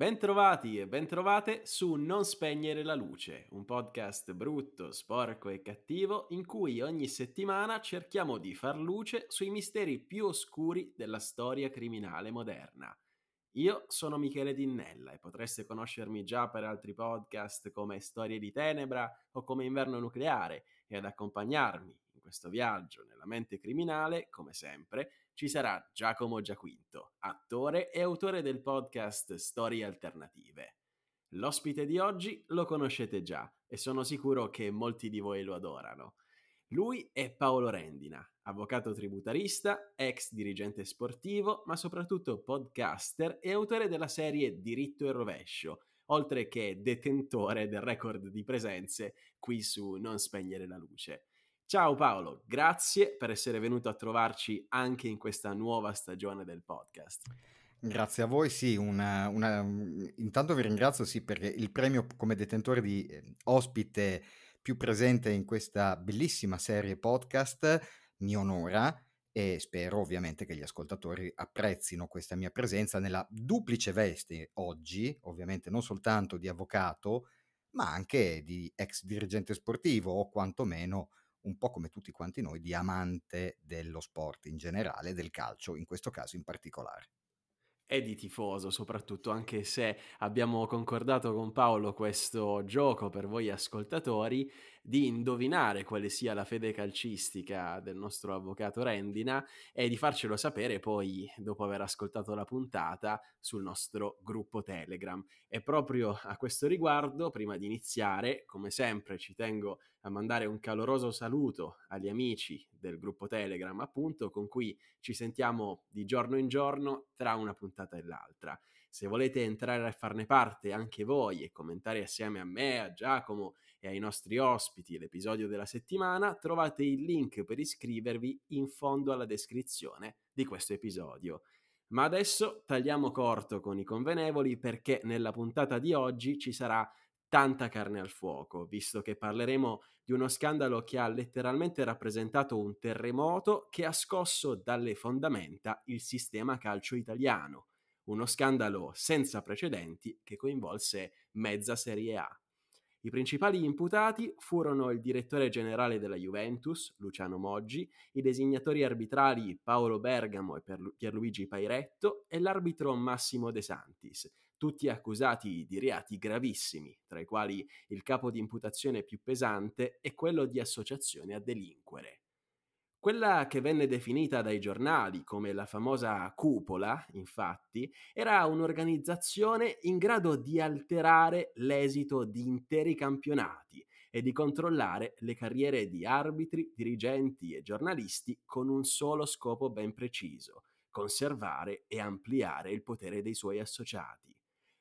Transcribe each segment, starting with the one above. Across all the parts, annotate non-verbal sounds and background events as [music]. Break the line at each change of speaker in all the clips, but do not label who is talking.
Bentrovati e bentrovate su Non spegnere la luce, un podcast brutto, sporco e cattivo in cui ogni settimana cerchiamo di far luce sui misteri più oscuri della storia criminale moderna. Io sono Michele Dinnella e potreste conoscermi già per altri podcast come Storie di Tenebra o come Inverno Nucleare e ad accompagnarmi questo viaggio nella mente criminale, come sempre, ci sarà Giacomo Giaquinto, attore e autore del podcast Storie Alternative. L'ospite di oggi lo conoscete già e sono sicuro che molti di voi lo adorano. Lui è Paolo Rendina, avvocato tributarista, ex dirigente sportivo, ma soprattutto podcaster e autore della serie Diritto e Rovescio, oltre che detentore del record di presenze qui su Non spegnere la luce. Ciao Paolo, grazie per essere venuto a trovarci anche in questa nuova stagione del podcast.
Grazie a voi, sì, una, una, intanto vi ringrazio sì, perché il premio come detentore di eh, ospite più presente in questa bellissima serie podcast mi onora e spero ovviamente che gli ascoltatori apprezzino questa mia presenza nella duplice veste oggi, ovviamente non soltanto di avvocato, ma anche di ex dirigente sportivo o quantomeno un po' come tutti quanti noi, di amante dello sport in generale, del calcio in questo caso in particolare.
E di tifoso soprattutto, anche se abbiamo concordato con Paolo questo gioco per voi ascoltatori di indovinare quale sia la fede calcistica del nostro avvocato Rendina e di farcelo sapere poi dopo aver ascoltato la puntata sul nostro gruppo Telegram. E proprio a questo riguardo, prima di iniziare, come sempre ci tengo a mandare un caloroso saluto agli amici del gruppo Telegram, appunto, con cui ci sentiamo di giorno in giorno tra una puntata e l'altra. Se volete entrare a farne parte anche voi e commentare assieme a me, a Giacomo e ai nostri ospiti l'episodio della settimana, trovate il link per iscrivervi in fondo alla descrizione di questo episodio. Ma adesso tagliamo corto con i convenevoli perché nella puntata di oggi ci sarà tanta carne al fuoco, visto che parleremo di uno scandalo che ha letteralmente rappresentato un terremoto che ha scosso dalle fondamenta il sistema calcio italiano. Uno scandalo senza precedenti che coinvolse mezza Serie A. I principali imputati furono il direttore generale della Juventus, Luciano Moggi, i designatori arbitrali Paolo Bergamo e Pierluigi Pairetto e l'arbitro Massimo De Santis, tutti accusati di reati gravissimi, tra i quali il capo di imputazione più pesante è quello di associazione a delinquere. Quella che venne definita dai giornali come la famosa cupola, infatti, era un'organizzazione in grado di alterare l'esito di interi campionati e di controllare le carriere di arbitri, dirigenti e giornalisti con un solo scopo ben preciso, conservare e ampliare il potere dei suoi associati.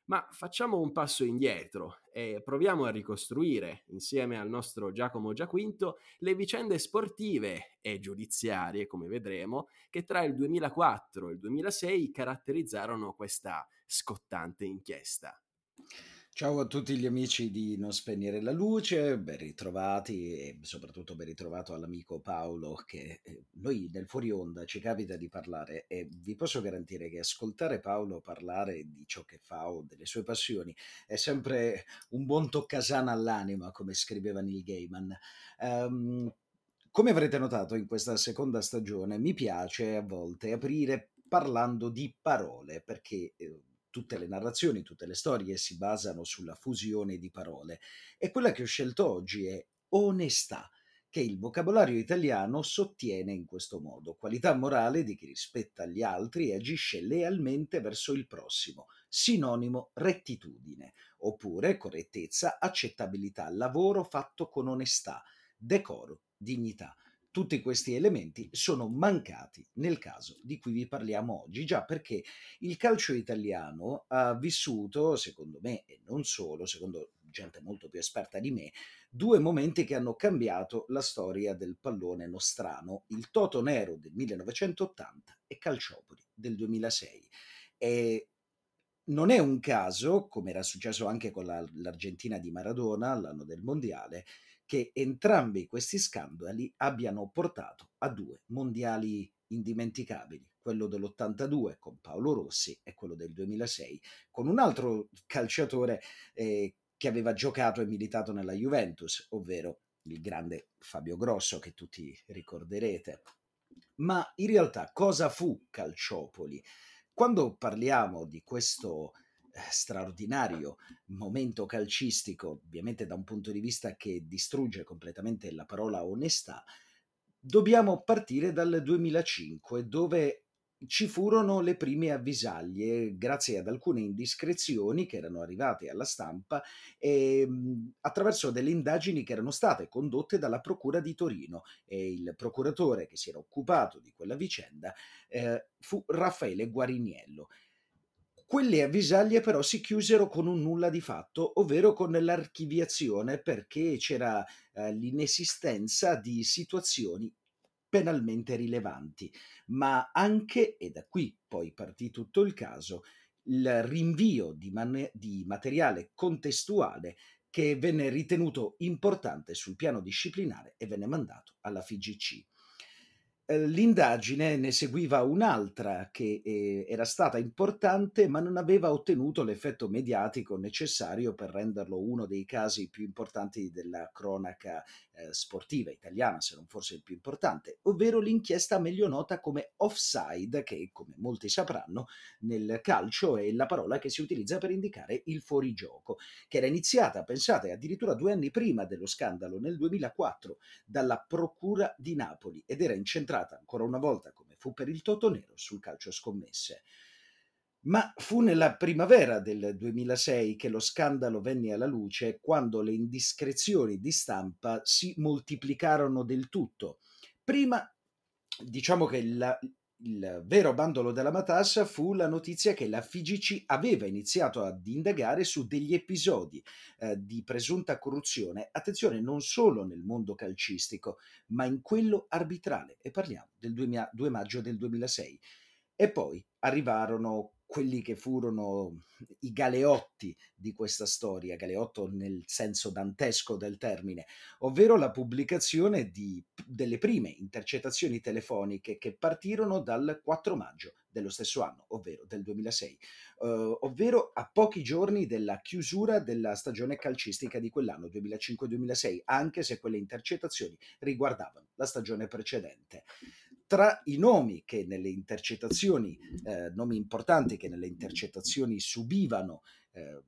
Ma facciamo un passo indietro e proviamo a ricostruire, insieme al nostro Giacomo Giaquinto, le vicende sportive e giudiziarie, come vedremo, che tra il 2004 e il 2006 caratterizzarono questa scottante inchiesta.
Ciao a tutti gli amici di Non Spegnere la Luce, ben ritrovati e soprattutto ben ritrovato all'amico Paolo che eh, noi nel fuori onda ci capita di parlare e vi posso garantire che ascoltare Paolo parlare di ciò che fa o delle sue passioni è sempre un buon toccasana all'anima, come scriveva Neil Gaiman. Um, come avrete notato in questa seconda stagione mi piace a volte aprire parlando di parole perché... Eh, tutte le narrazioni, tutte le storie si basano sulla fusione di parole. E quella che ho scelto oggi è onestà, che il vocabolario italiano sottiene in questo modo, qualità morale di chi rispetta gli altri e agisce lealmente verso il prossimo, sinonimo rettitudine, oppure correttezza, accettabilità, lavoro fatto con onestà, decoro, dignità. Tutti questi elementi sono mancati nel caso di cui vi parliamo oggi, già perché il calcio italiano ha vissuto, secondo me, e non solo, secondo gente molto più esperta di me, due momenti che hanno cambiato la storia del pallone nostrano, il Toto Nero del 1980 e Calciopoli del 2006. E non è un caso, come era successo anche con la, l'Argentina di Maradona l'anno del Mondiale, che entrambi questi scandali abbiano portato a due mondiali indimenticabili. quello dell'82 con Paolo Rossi e quello del 2006 con un altro calciatore eh, che aveva giocato e militato nella Juventus, ovvero il grande Fabio Grosso che tutti ricorderete. Ma in realtà cosa fu Calciopoli? Quando parliamo di questo straordinario momento calcistico, ovviamente da un punto di vista che distrugge completamente la parola onestà, dobbiamo partire dal 2005, dove ci furono le prime avvisaglie grazie ad alcune indiscrezioni che erano arrivate alla stampa e, ehm, attraverso delle indagini che erano state condotte dalla Procura di Torino e il procuratore che si era occupato di quella vicenda eh, fu Raffaele Guariniello. Quelle avvisaglie però si chiusero con un nulla di fatto, ovvero con l'archiviazione perché c'era eh, l'inesistenza di situazioni penalmente rilevanti, ma anche, e da qui poi partì tutto il caso, il rinvio di, man- di materiale contestuale che venne ritenuto importante sul piano disciplinare e venne mandato alla FIGC. Eh, l'indagine ne seguiva un'altra che eh, era stata importante ma non aveva ottenuto l'effetto mediatico necessario per renderlo uno dei casi più importanti della cronaca eh, sportiva italiana, se non forse il più importante, ovvero l'inchiesta meglio nota come offside, che come molti sapranno nel calcio è la parola che si utilizza per indicare il fuorigioco, che era iniziata, pensate, addirittura due anni prima dello scandalo, nel 2004, dalla Procura di Napoli ed era incentrata centrata ancora una volta, come fu per il Toto Nero, sul calcio scommesse. Ma fu nella primavera del 2006 che lo scandalo venne alla luce quando le indiscrezioni di stampa si moltiplicarono del tutto. Prima, diciamo che la, il vero bandolo della matassa fu la notizia che la FIGC aveva iniziato ad indagare su degli episodi eh, di presunta corruzione, attenzione, non solo nel mondo calcistico, ma in quello arbitrale, e parliamo del 2 maggio del 2006. E poi arrivarono quelli che furono i galeotti di questa storia, galeotto nel senso dantesco del termine, ovvero la pubblicazione di, delle prime intercettazioni telefoniche che partirono dal 4 maggio dello stesso anno, ovvero del 2006, uh, eh, ovvero a pochi giorni della chiusura della stagione calcistica di quell'anno 2005-2006, anche se quelle intercettazioni riguardavano la stagione precedente tra i nomi che nelle intercettazioni, eh, nomi importanti che nelle intercettazioni subivano eh,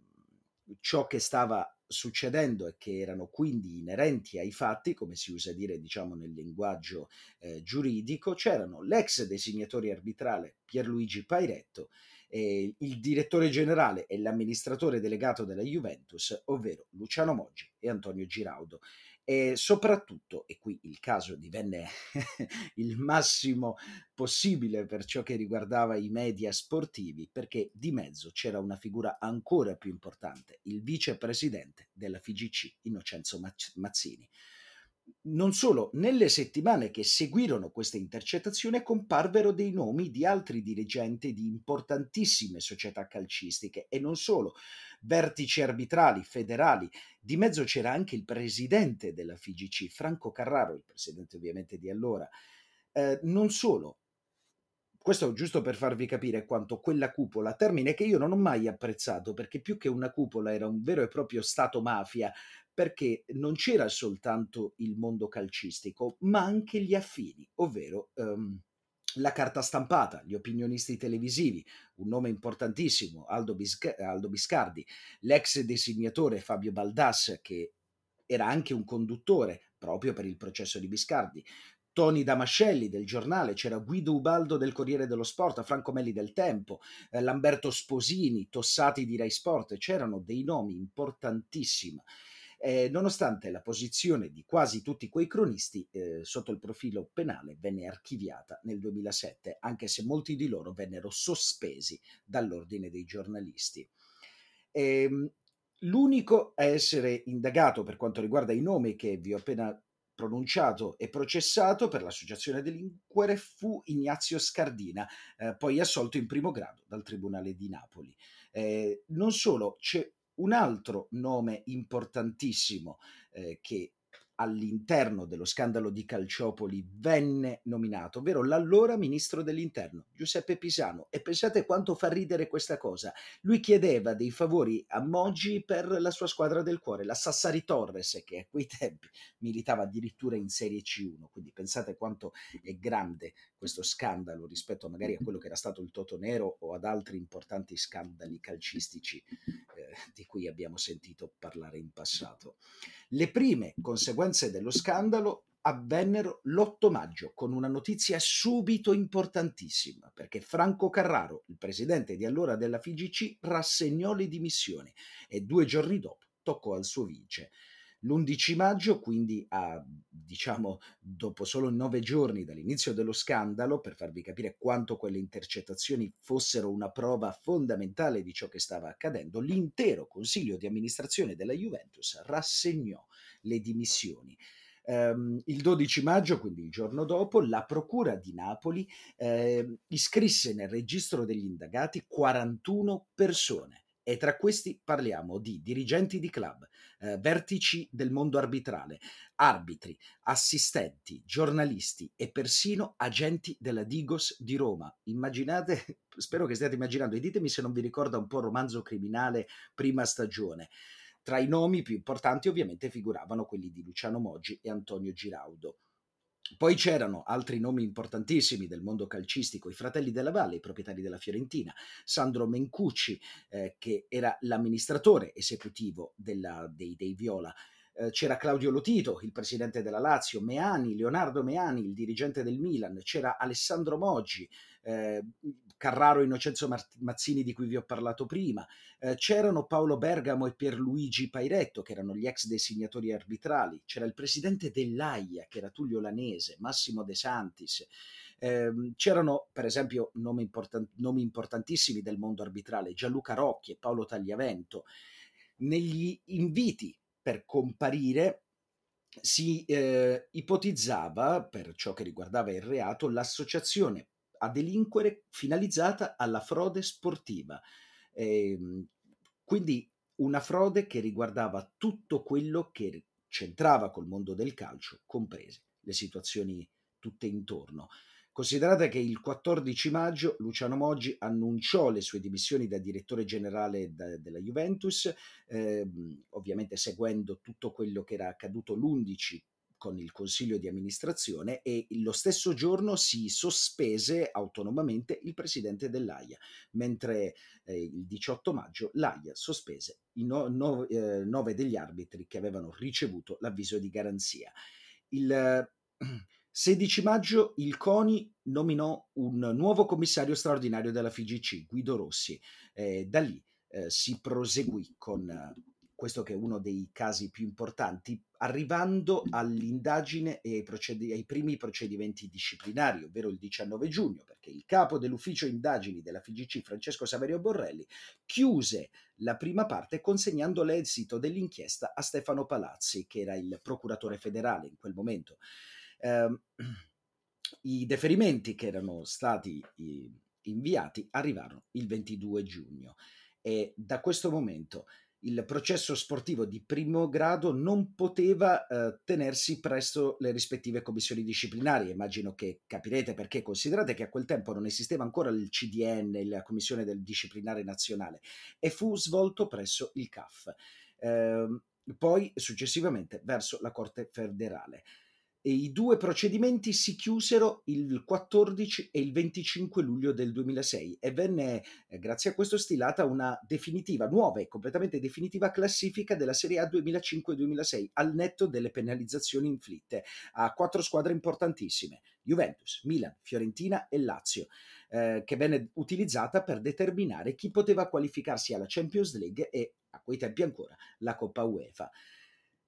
ciò che stava succedendo e che erano quindi inerenti ai fatti, come si usa dire diciamo nel linguaggio eh, giuridico, c'erano l'ex designatore arbitrale Pierluigi Pairetto e il direttore generale e l'amministratore delegato della Juventus, ovvero Luciano Moggi e Antonio Giraudo. E soprattutto, e qui il caso divenne [laughs] il massimo possibile per ciò che riguardava i media sportivi, perché di mezzo c'era una figura ancora più importante, il vicepresidente della FIGC, Innocenzo Mazzini. Non solo, nelle settimane che seguirono queste intercettazioni comparvero dei nomi di altri dirigenti di importantissime società calcistiche e non solo, vertici arbitrali, federali. Di mezzo c'era anche il presidente della FIGC, Franco Carraro, il presidente ovviamente di allora. Eh, non solo, questo giusto per farvi capire quanto quella cupola, termine che io non ho mai apprezzato perché più che una cupola era un vero e proprio stato mafia, perché non c'era soltanto il mondo calcistico, ma anche gli affini, ovvero um, la carta stampata, gli opinionisti televisivi, un nome importantissimo, Aldo, Bisc- Aldo Biscardi, l'ex designatore Fabio Baldas, che era anche un conduttore proprio per il processo di Biscardi, Tony Damascelli del giornale, c'era Guido Ubaldo del Corriere dello Sport, Franco Melli del Tempo, eh, Lamberto Sposini, Tossati di Rai Sport, c'erano dei nomi importantissimi eh, nonostante la posizione di quasi tutti quei cronisti eh, sotto il profilo penale venne archiviata nel 2007, anche se molti di loro vennero sospesi dall'ordine dei giornalisti. E, ehm, l'unico a essere indagato per quanto riguarda i nomi che vi ho appena pronunciato e processato per l'associazione delinquere fu Ignazio Scardina, eh, poi assolto in primo grado dal Tribunale di Napoli. Eh, non solo, c'è un altro nome importantissimo eh, che all'interno dello scandalo di Calciopoli venne nominato, ovvero l'allora ministro dell'interno, Giuseppe Pisano. E pensate quanto fa ridere questa cosa. Lui chiedeva dei favori a Moggi per la sua squadra del cuore, la Sassari Torres, che a quei tempi militava addirittura in Serie C1. Quindi pensate quanto è grande questo scandalo rispetto magari a quello che era stato il Toto Nero o ad altri importanti scandali calcistici eh, di cui abbiamo sentito parlare in passato. Le prime conseguenze dello scandalo avvennero l'8 maggio con una notizia subito importantissima, perché Franco Carraro, il presidente di allora della FIGC, rassegnò le dimissioni e due giorni dopo toccò al suo vice. L'11 maggio, quindi a, diciamo dopo solo nove giorni dall'inizio dello scandalo, per farvi capire quanto quelle intercettazioni fossero una prova fondamentale di ciò che stava accadendo, l'intero consiglio di amministrazione della Juventus rassegnò le dimissioni. Um, il 12 maggio, quindi il giorno dopo, la Procura di Napoli eh, iscrisse nel registro degli indagati 41 persone e tra questi parliamo di dirigenti di club, eh, vertici del mondo arbitrale, arbitri, assistenti, giornalisti e persino agenti della Digos di Roma. Immaginate, [laughs] spero che stiate immaginando, e ditemi se non vi ricorda un po' romanzo criminale prima stagione. Tra i nomi più importanti ovviamente figuravano quelli di Luciano Moggi e Antonio Giraudo. Poi c'erano altri nomi importantissimi del mondo calcistico, i fratelli della Valle, i proprietari della Fiorentina, Sandro Mencucci, eh, che era l'amministratore esecutivo della, dei, dei Viola, eh, c'era Claudio Lotito, il presidente della Lazio, Meani, Leonardo Meani, il dirigente del Milan, c'era Alessandro Moggi, eh, Carraro Innocenzo Mazzini di cui vi ho parlato prima, eh, c'erano Paolo Bergamo e Pierluigi Pairetto che erano gli ex designatori arbitrali, c'era il presidente dell'AIA che era Tullio Lanese, Massimo De Santis, eh, c'erano per esempio nomi, important- nomi importantissimi del mondo arbitrale, Gianluca Rocchi e Paolo Tagliavento. Negli inviti per comparire si eh, ipotizzava, per ciò che riguardava il reato, l'associazione a delinquere finalizzata alla frode sportiva. Eh, quindi una frode che riguardava tutto quello che c'entrava col mondo del calcio, comprese le situazioni tutte intorno. Considerate che il 14 maggio Luciano Moggi annunciò le sue dimissioni da direttore generale da, della Juventus, eh, ovviamente seguendo tutto quello che era accaduto l'11 con il consiglio di amministrazione e lo stesso giorno si sospese autonomamente il presidente dell'AIA, mentre eh, il 18 maggio l'AIA sospese i no, no, eh, nove degli arbitri che avevano ricevuto l'avviso di garanzia. Il [clears throat] 16 maggio il CONI nominò un nuovo commissario straordinario della FIGC, Guido Rossi. Eh, da lì eh, si proseguì con questo che è uno dei casi più importanti, arrivando all'indagine e ai, procedi- ai, primi procedimenti disciplinari, ovvero il 19 giugno, perché il capo dell'ufficio indagini della FIGC, Francesco Saverio Borrelli, chiuse la prima parte consegnando l'esito dell'inchiesta a Stefano Palazzi, che era il procuratore federale in quel momento. Eh, I deferimenti che erano stati inviati arrivarono il 22 giugno e da questo momento il processo sportivo di primo grado non poteva eh, tenersi presso le rispettive commissioni disciplinari. Immagino che capirete perché. Considerate che a quel tempo non esisteva ancora il CDN, la Commissione del Disciplinare Nazionale, e fu svolto presso il CAF. Eh, poi successivamente verso la Corte federale e i due procedimenti si chiusero il 14 e il 25 luglio del 2006 e venne, eh, grazie a questo, stilata una definitiva, nuova e completamente definitiva classifica della Serie A 2005-2006 al netto delle penalizzazioni inflitte a quattro squadre importantissime, Juventus, Milan, Fiorentina e Lazio, eh, che venne utilizzata per determinare chi poteva qualificarsi alla Champions League e, a quei tempi ancora, la Coppa UEFA.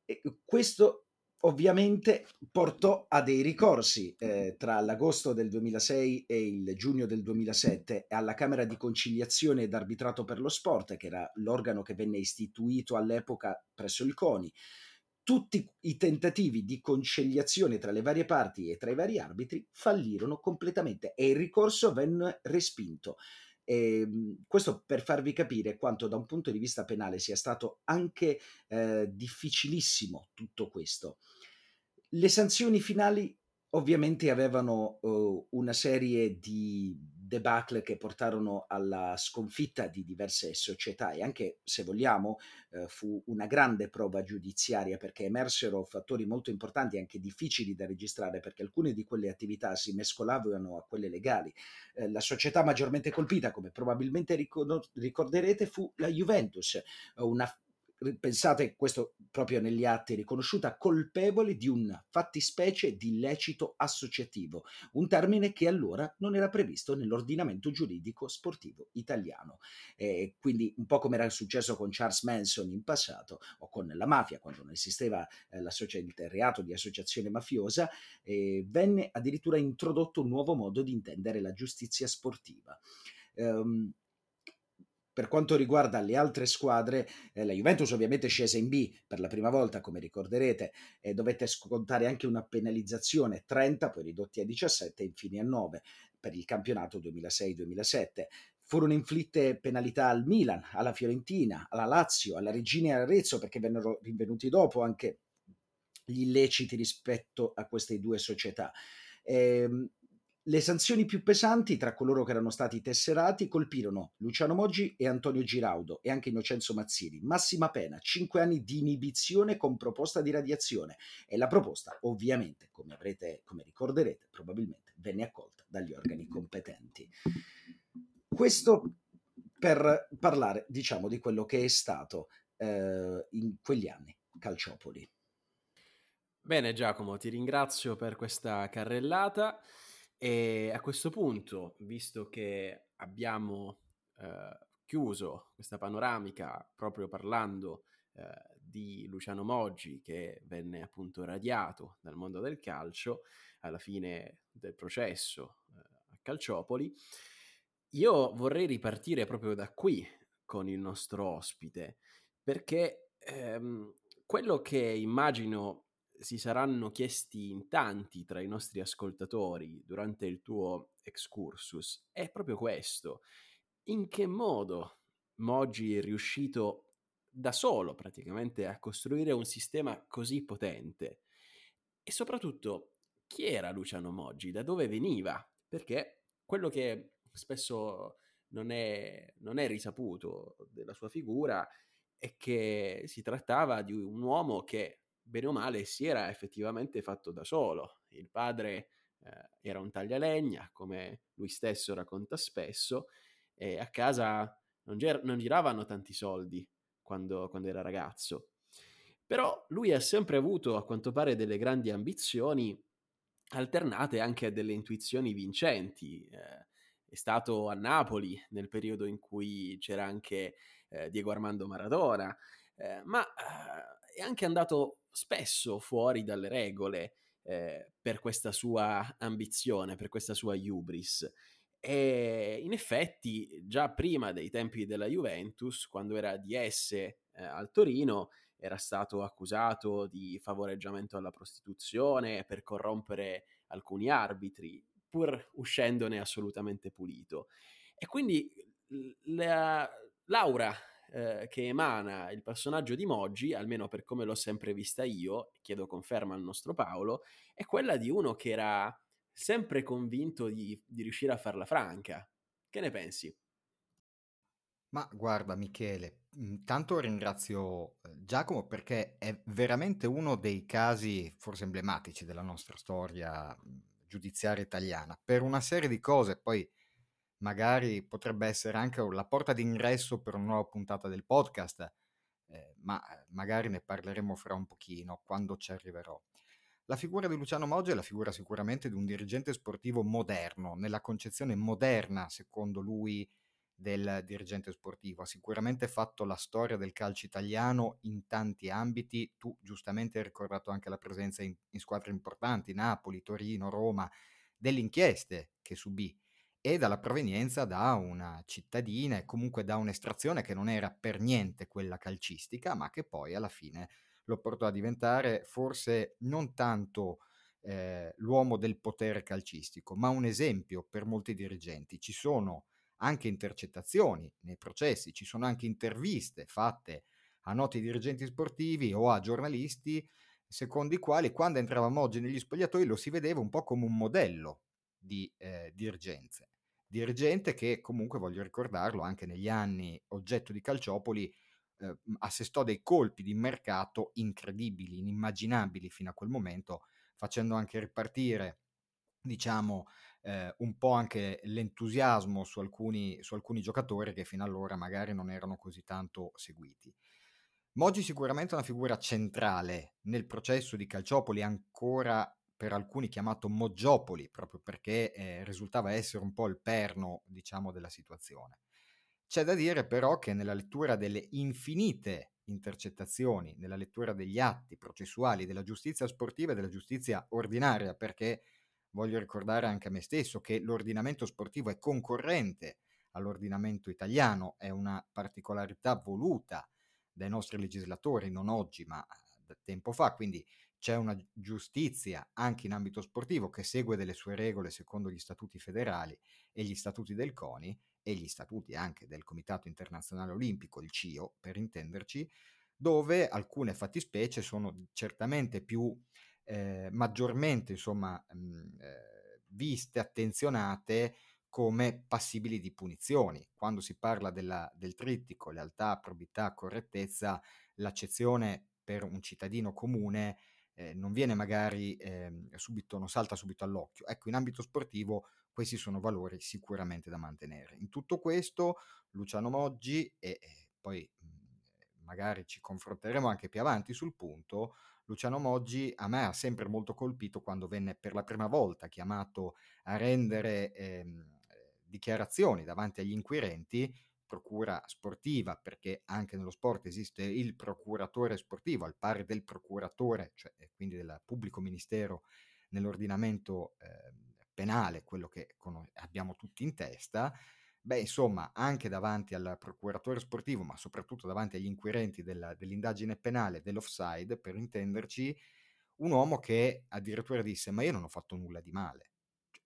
E questo ovviamente portò a dei ricorsi eh, tra l'agosto del 2006 e il giugno del 2007 alla Camera di conciliazione ed arbitrato per lo sport, che era l'organo che venne istituito all'epoca presso il CONI. Tutti i tentativi di conciliazione tra le varie parti e tra i vari arbitri fallirono completamente e il ricorso venne respinto. E, ehm, questo per farvi capire quanto da un punto di vista penale sia stato anche eh, difficilissimo tutto questo. Le sanzioni finali ovviamente avevano uh, una serie di debacle che portarono alla sconfitta di diverse società e anche, se vogliamo, eh, fu una grande prova giudiziaria perché emersero fattori molto importanti anche difficili da registrare perché alcune di quelle attività si mescolavano a quelle legali. Eh, la società maggiormente colpita, come probabilmente ricorderete, fu la Juventus, una pensate questo proprio negli atti, riconosciuta colpevole di un fattispecie di illecito associativo, un termine che allora non era previsto nell'ordinamento giuridico sportivo italiano. E quindi un po' come era successo con Charles Manson in passato o con la mafia, quando non esisteva eh, il reato di associazione mafiosa, eh, venne addirittura introdotto un nuovo modo di intendere la giustizia sportiva. Um, per quanto riguarda le altre squadre, eh, la Juventus ovviamente scese in B per la prima volta, come ricorderete, e dovette scontare anche una penalizzazione 30, poi ridotti a 17 e infine a 9 per il campionato 2006-2007. Furono inflitte penalità al Milan, alla Fiorentina, alla Lazio, alla Regina e all'Arezzo perché vennero rinvenuti dopo anche gli illeciti rispetto a queste due società. Eh, le sanzioni più pesanti tra coloro che erano stati tesserati colpirono Luciano Moggi e Antonio Giraudo e anche Innocenzo Mazzini. Massima pena, 5 anni di inibizione con proposta di radiazione e la proposta ovviamente, come, avrete, come ricorderete, probabilmente venne accolta dagli organi competenti. Questo per parlare, diciamo, di quello che è stato eh, in quegli anni Calciopoli.
Bene Giacomo, ti ringrazio per questa carrellata. E a questo punto, visto che abbiamo eh, chiuso questa panoramica proprio parlando eh, di Luciano Moggi che venne appunto radiato dal mondo del calcio alla fine del processo eh, a Calciopoli, io vorrei ripartire proprio da qui con il nostro ospite, perché ehm, quello che immagino si saranno chiesti in tanti tra i nostri ascoltatori durante il tuo excursus è proprio questo. In che modo Moggi è riuscito da solo praticamente a costruire un sistema così potente? E soprattutto, chi era Luciano Moggi? Da dove veniva? Perché quello che spesso non è, non è risaputo della sua figura è che si trattava di un uomo che bene o male si era effettivamente fatto da solo. Il padre eh, era un taglialegna, come lui stesso racconta spesso, e a casa non, ger- non giravano tanti soldi quando, quando, era ragazzo. Però lui ha sempre avuto, a quanto pare, delle grandi ambizioni alternate anche a delle intuizioni vincenti. Eh, è stato a Napoli nel periodo in cui c'era anche eh, Diego Armando Maradona, eh, ma eh, è anche andato spesso fuori dalle regole eh, per questa sua ambizione, per questa sua hubris. E in effetti, già prima dei tempi della Juventus, quando era DS eh, al Torino, era stato accusato di favoreggiamento alla prostituzione per corrompere alcuni arbitri, pur uscendone assolutamente pulito. E quindi la, Laura eh, che emana il personaggio di Moggi, almeno per come l'ho sempre vista io, chiedo conferma al nostro Paolo, è quella di uno che era sempre convinto di, di riuscire a farla franca. Che ne pensi?
Ma guarda Michele, intanto ringrazio eh, Giacomo perché è veramente uno dei casi forse emblematici della nostra storia giudiziaria italiana, per una serie di cose, poi magari potrebbe essere anche la porta d'ingresso per una nuova puntata del podcast, eh, ma eh, magari ne parleremo fra un pochino quando ci arriverò. La figura di Luciano Moggi è la figura sicuramente di un dirigente sportivo moderno, nella concezione moderna, secondo lui, del dirigente sportivo. Ha sicuramente fatto la storia del calcio italiano in tanti ambiti. Tu giustamente hai ricordato anche la presenza in, in squadre importanti, Napoli, Torino, Roma, delle inchieste che subì e dalla provenienza da una cittadina e comunque da un'estrazione che non era per niente quella calcistica, ma che poi alla fine lo portò a diventare forse non tanto eh, l'uomo del potere calcistico, ma un esempio per molti dirigenti. Ci sono anche intercettazioni nei processi, ci sono anche interviste fatte a noti dirigenti sportivi o a giornalisti secondo i quali quando entrava Moggi negli spogliatoi lo si vedeva un po' come un modello di eh, dirigenze. Dirigente che comunque, voglio ricordarlo, anche negli anni oggetto di Calciopoli, eh, assestò dei colpi di mercato incredibili, inimmaginabili fino a quel momento, facendo anche ripartire, diciamo, eh, un po' anche l'entusiasmo su alcuni, su alcuni giocatori che fino allora magari non erano così tanto seguiti. Moggi sicuramente è una figura centrale nel processo di Calciopoli, ancora per alcuni chiamato Moggiopoli, proprio perché eh, risultava essere un po' il perno, diciamo, della situazione. C'è da dire però che nella lettura delle infinite intercettazioni, nella lettura degli atti processuali della giustizia sportiva e della giustizia ordinaria, perché voglio ricordare anche a me stesso che l'ordinamento sportivo è concorrente all'ordinamento italiano, è una particolarità voluta dai nostri legislatori, non oggi ma da tempo fa, quindi c'è una giustizia anche in ambito sportivo che segue delle sue regole secondo gli statuti federali e gli statuti del CONI e gli statuti anche del Comitato Internazionale Olimpico, il CIO per intenderci, dove alcune fattispecie sono certamente più eh, maggiormente insomma mh, eh, viste, attenzionate come passibili di punizioni. Quando si parla della, del trittico, lealtà, probità, correttezza, l'accezione per un cittadino comune eh, non viene magari eh, subito, non salta subito all'occhio. Ecco, in ambito sportivo questi sono valori sicuramente da mantenere. In tutto questo, Luciano Moggi, e, e poi mh, magari ci confronteremo anche più avanti sul punto, Luciano Moggi a me ha sempre molto colpito quando venne per la prima volta chiamato a rendere ehm, dichiarazioni davanti agli inquirenti, procura sportiva, perché anche nello sport esiste il procuratore sportivo, al pari del procuratore, cioè quindi del pubblico ministero nell'ordinamento eh, penale, quello che con- abbiamo tutti in testa, beh, insomma, anche davanti al procuratore sportivo, ma soprattutto davanti agli inquirenti della, dell'indagine penale dell'offside, per intenderci, un uomo che addirittura disse: Ma io non ho fatto nulla di male.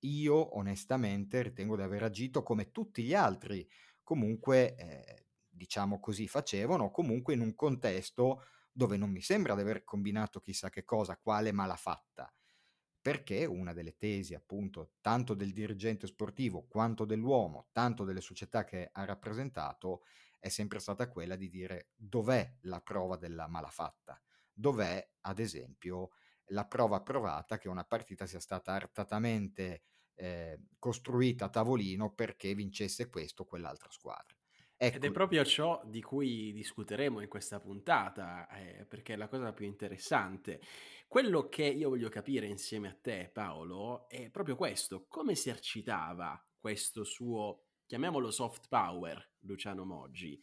Io onestamente ritengo di aver agito come tutti gli altri, comunque eh, diciamo così facevano, comunque in un contesto dove non mi sembra di aver combinato chissà che cosa, quale malafatta. Perché una delle tesi, appunto, tanto del dirigente sportivo quanto dell'uomo, tanto delle società che ha rappresentato, è sempre stata quella di dire dov'è la prova della malafatta, dov'è, ad esempio, la prova provata che una partita sia stata artatamente eh, costruita a tavolino perché vincesse questo o quell'altra squadra.
Ecco. Ed è proprio ciò di cui discuteremo in questa puntata, eh, perché è la cosa più interessante. Quello che io voglio capire insieme a te, Paolo, è proprio questo: come esercitava questo suo, chiamiamolo soft power, Luciano Moggi?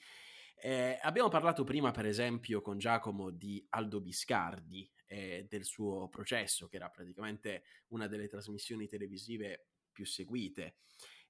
Eh, abbiamo parlato prima, per esempio, con Giacomo di Aldo Biscardi, eh, del suo processo, che era praticamente una delle trasmissioni televisive più seguite,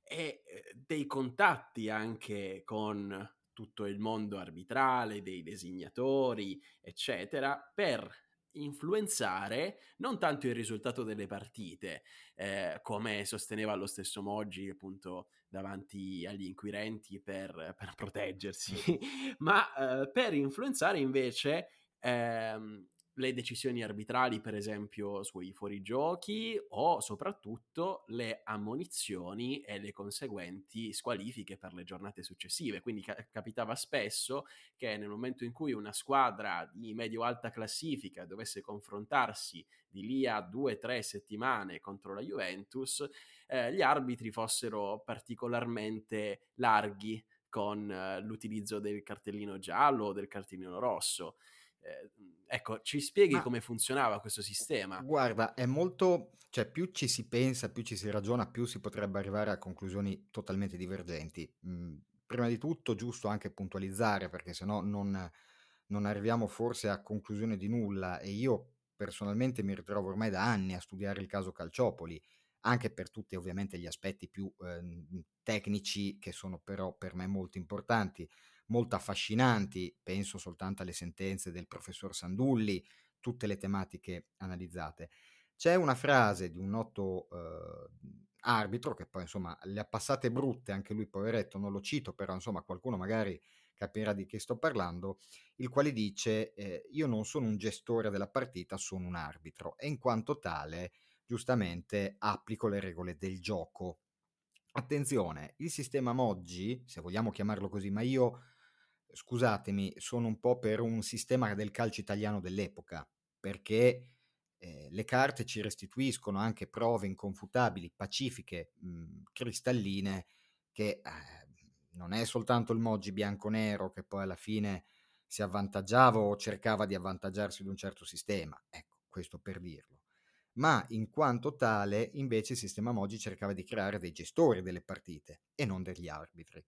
e eh, dei contatti anche con tutto il mondo arbitrale, dei designatori, eccetera, per influenzare non tanto il risultato delle partite, eh, come sosteneva lo stesso Moggi appunto davanti agli inquirenti per, per proteggersi, [laughs] ma eh, per influenzare invece ehm, le decisioni arbitrali, per esempio, sui fuorigiochi o soprattutto le ammonizioni e le conseguenti squalifiche per le giornate successive. Quindi ca- capitava spesso che nel momento in cui una squadra di medio-alta classifica dovesse confrontarsi di lì a due o tre settimane contro la Juventus, eh, gli arbitri fossero particolarmente larghi con eh, l'utilizzo del cartellino giallo o del cartellino rosso. Eh, ecco, ci spieghi Ma, come funzionava questo sistema?
Guarda, è molto, cioè più ci si pensa, più ci si ragiona, più si potrebbe arrivare a conclusioni totalmente divergenti. Mm, prima di tutto, giusto anche puntualizzare, perché sennò non, non arriviamo forse a conclusione di nulla e io personalmente mi ritrovo ormai da anni a studiare il caso Calciopoli, anche per tutti ovviamente gli aspetti più eh, tecnici che sono però per me molto importanti molto affascinanti, penso soltanto alle sentenze del professor Sandulli, tutte le tematiche analizzate. C'è una frase di un noto eh, arbitro che poi insomma le ha passate brutte, anche lui poveretto, non lo cito, però insomma qualcuno magari capirà di che sto parlando, il quale dice eh, io non sono un gestore della partita, sono un arbitro e in quanto tale giustamente applico le regole del gioco. Attenzione, il sistema Moggi, se vogliamo chiamarlo così, ma io, scusatemi, sono un po' per un sistema del calcio italiano dell'epoca, perché eh, le carte ci restituiscono anche prove inconfutabili, pacifiche, mh, cristalline, che eh, non è soltanto il Moggi bianco-nero che poi alla fine si avvantaggiava o cercava di avvantaggiarsi di un certo sistema, ecco, questo per dirlo. Ma in quanto tale, invece, il sistema Moggi cercava di creare dei gestori delle partite e non degli arbitri,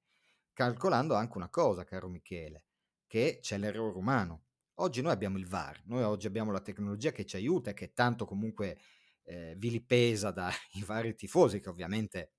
calcolando anche una cosa, caro Michele, che c'è l'errore umano. Oggi noi abbiamo il VAR, noi oggi abbiamo la tecnologia che ci aiuta e che tanto comunque eh, vilipesa dai [laughs] vari tifosi che ovviamente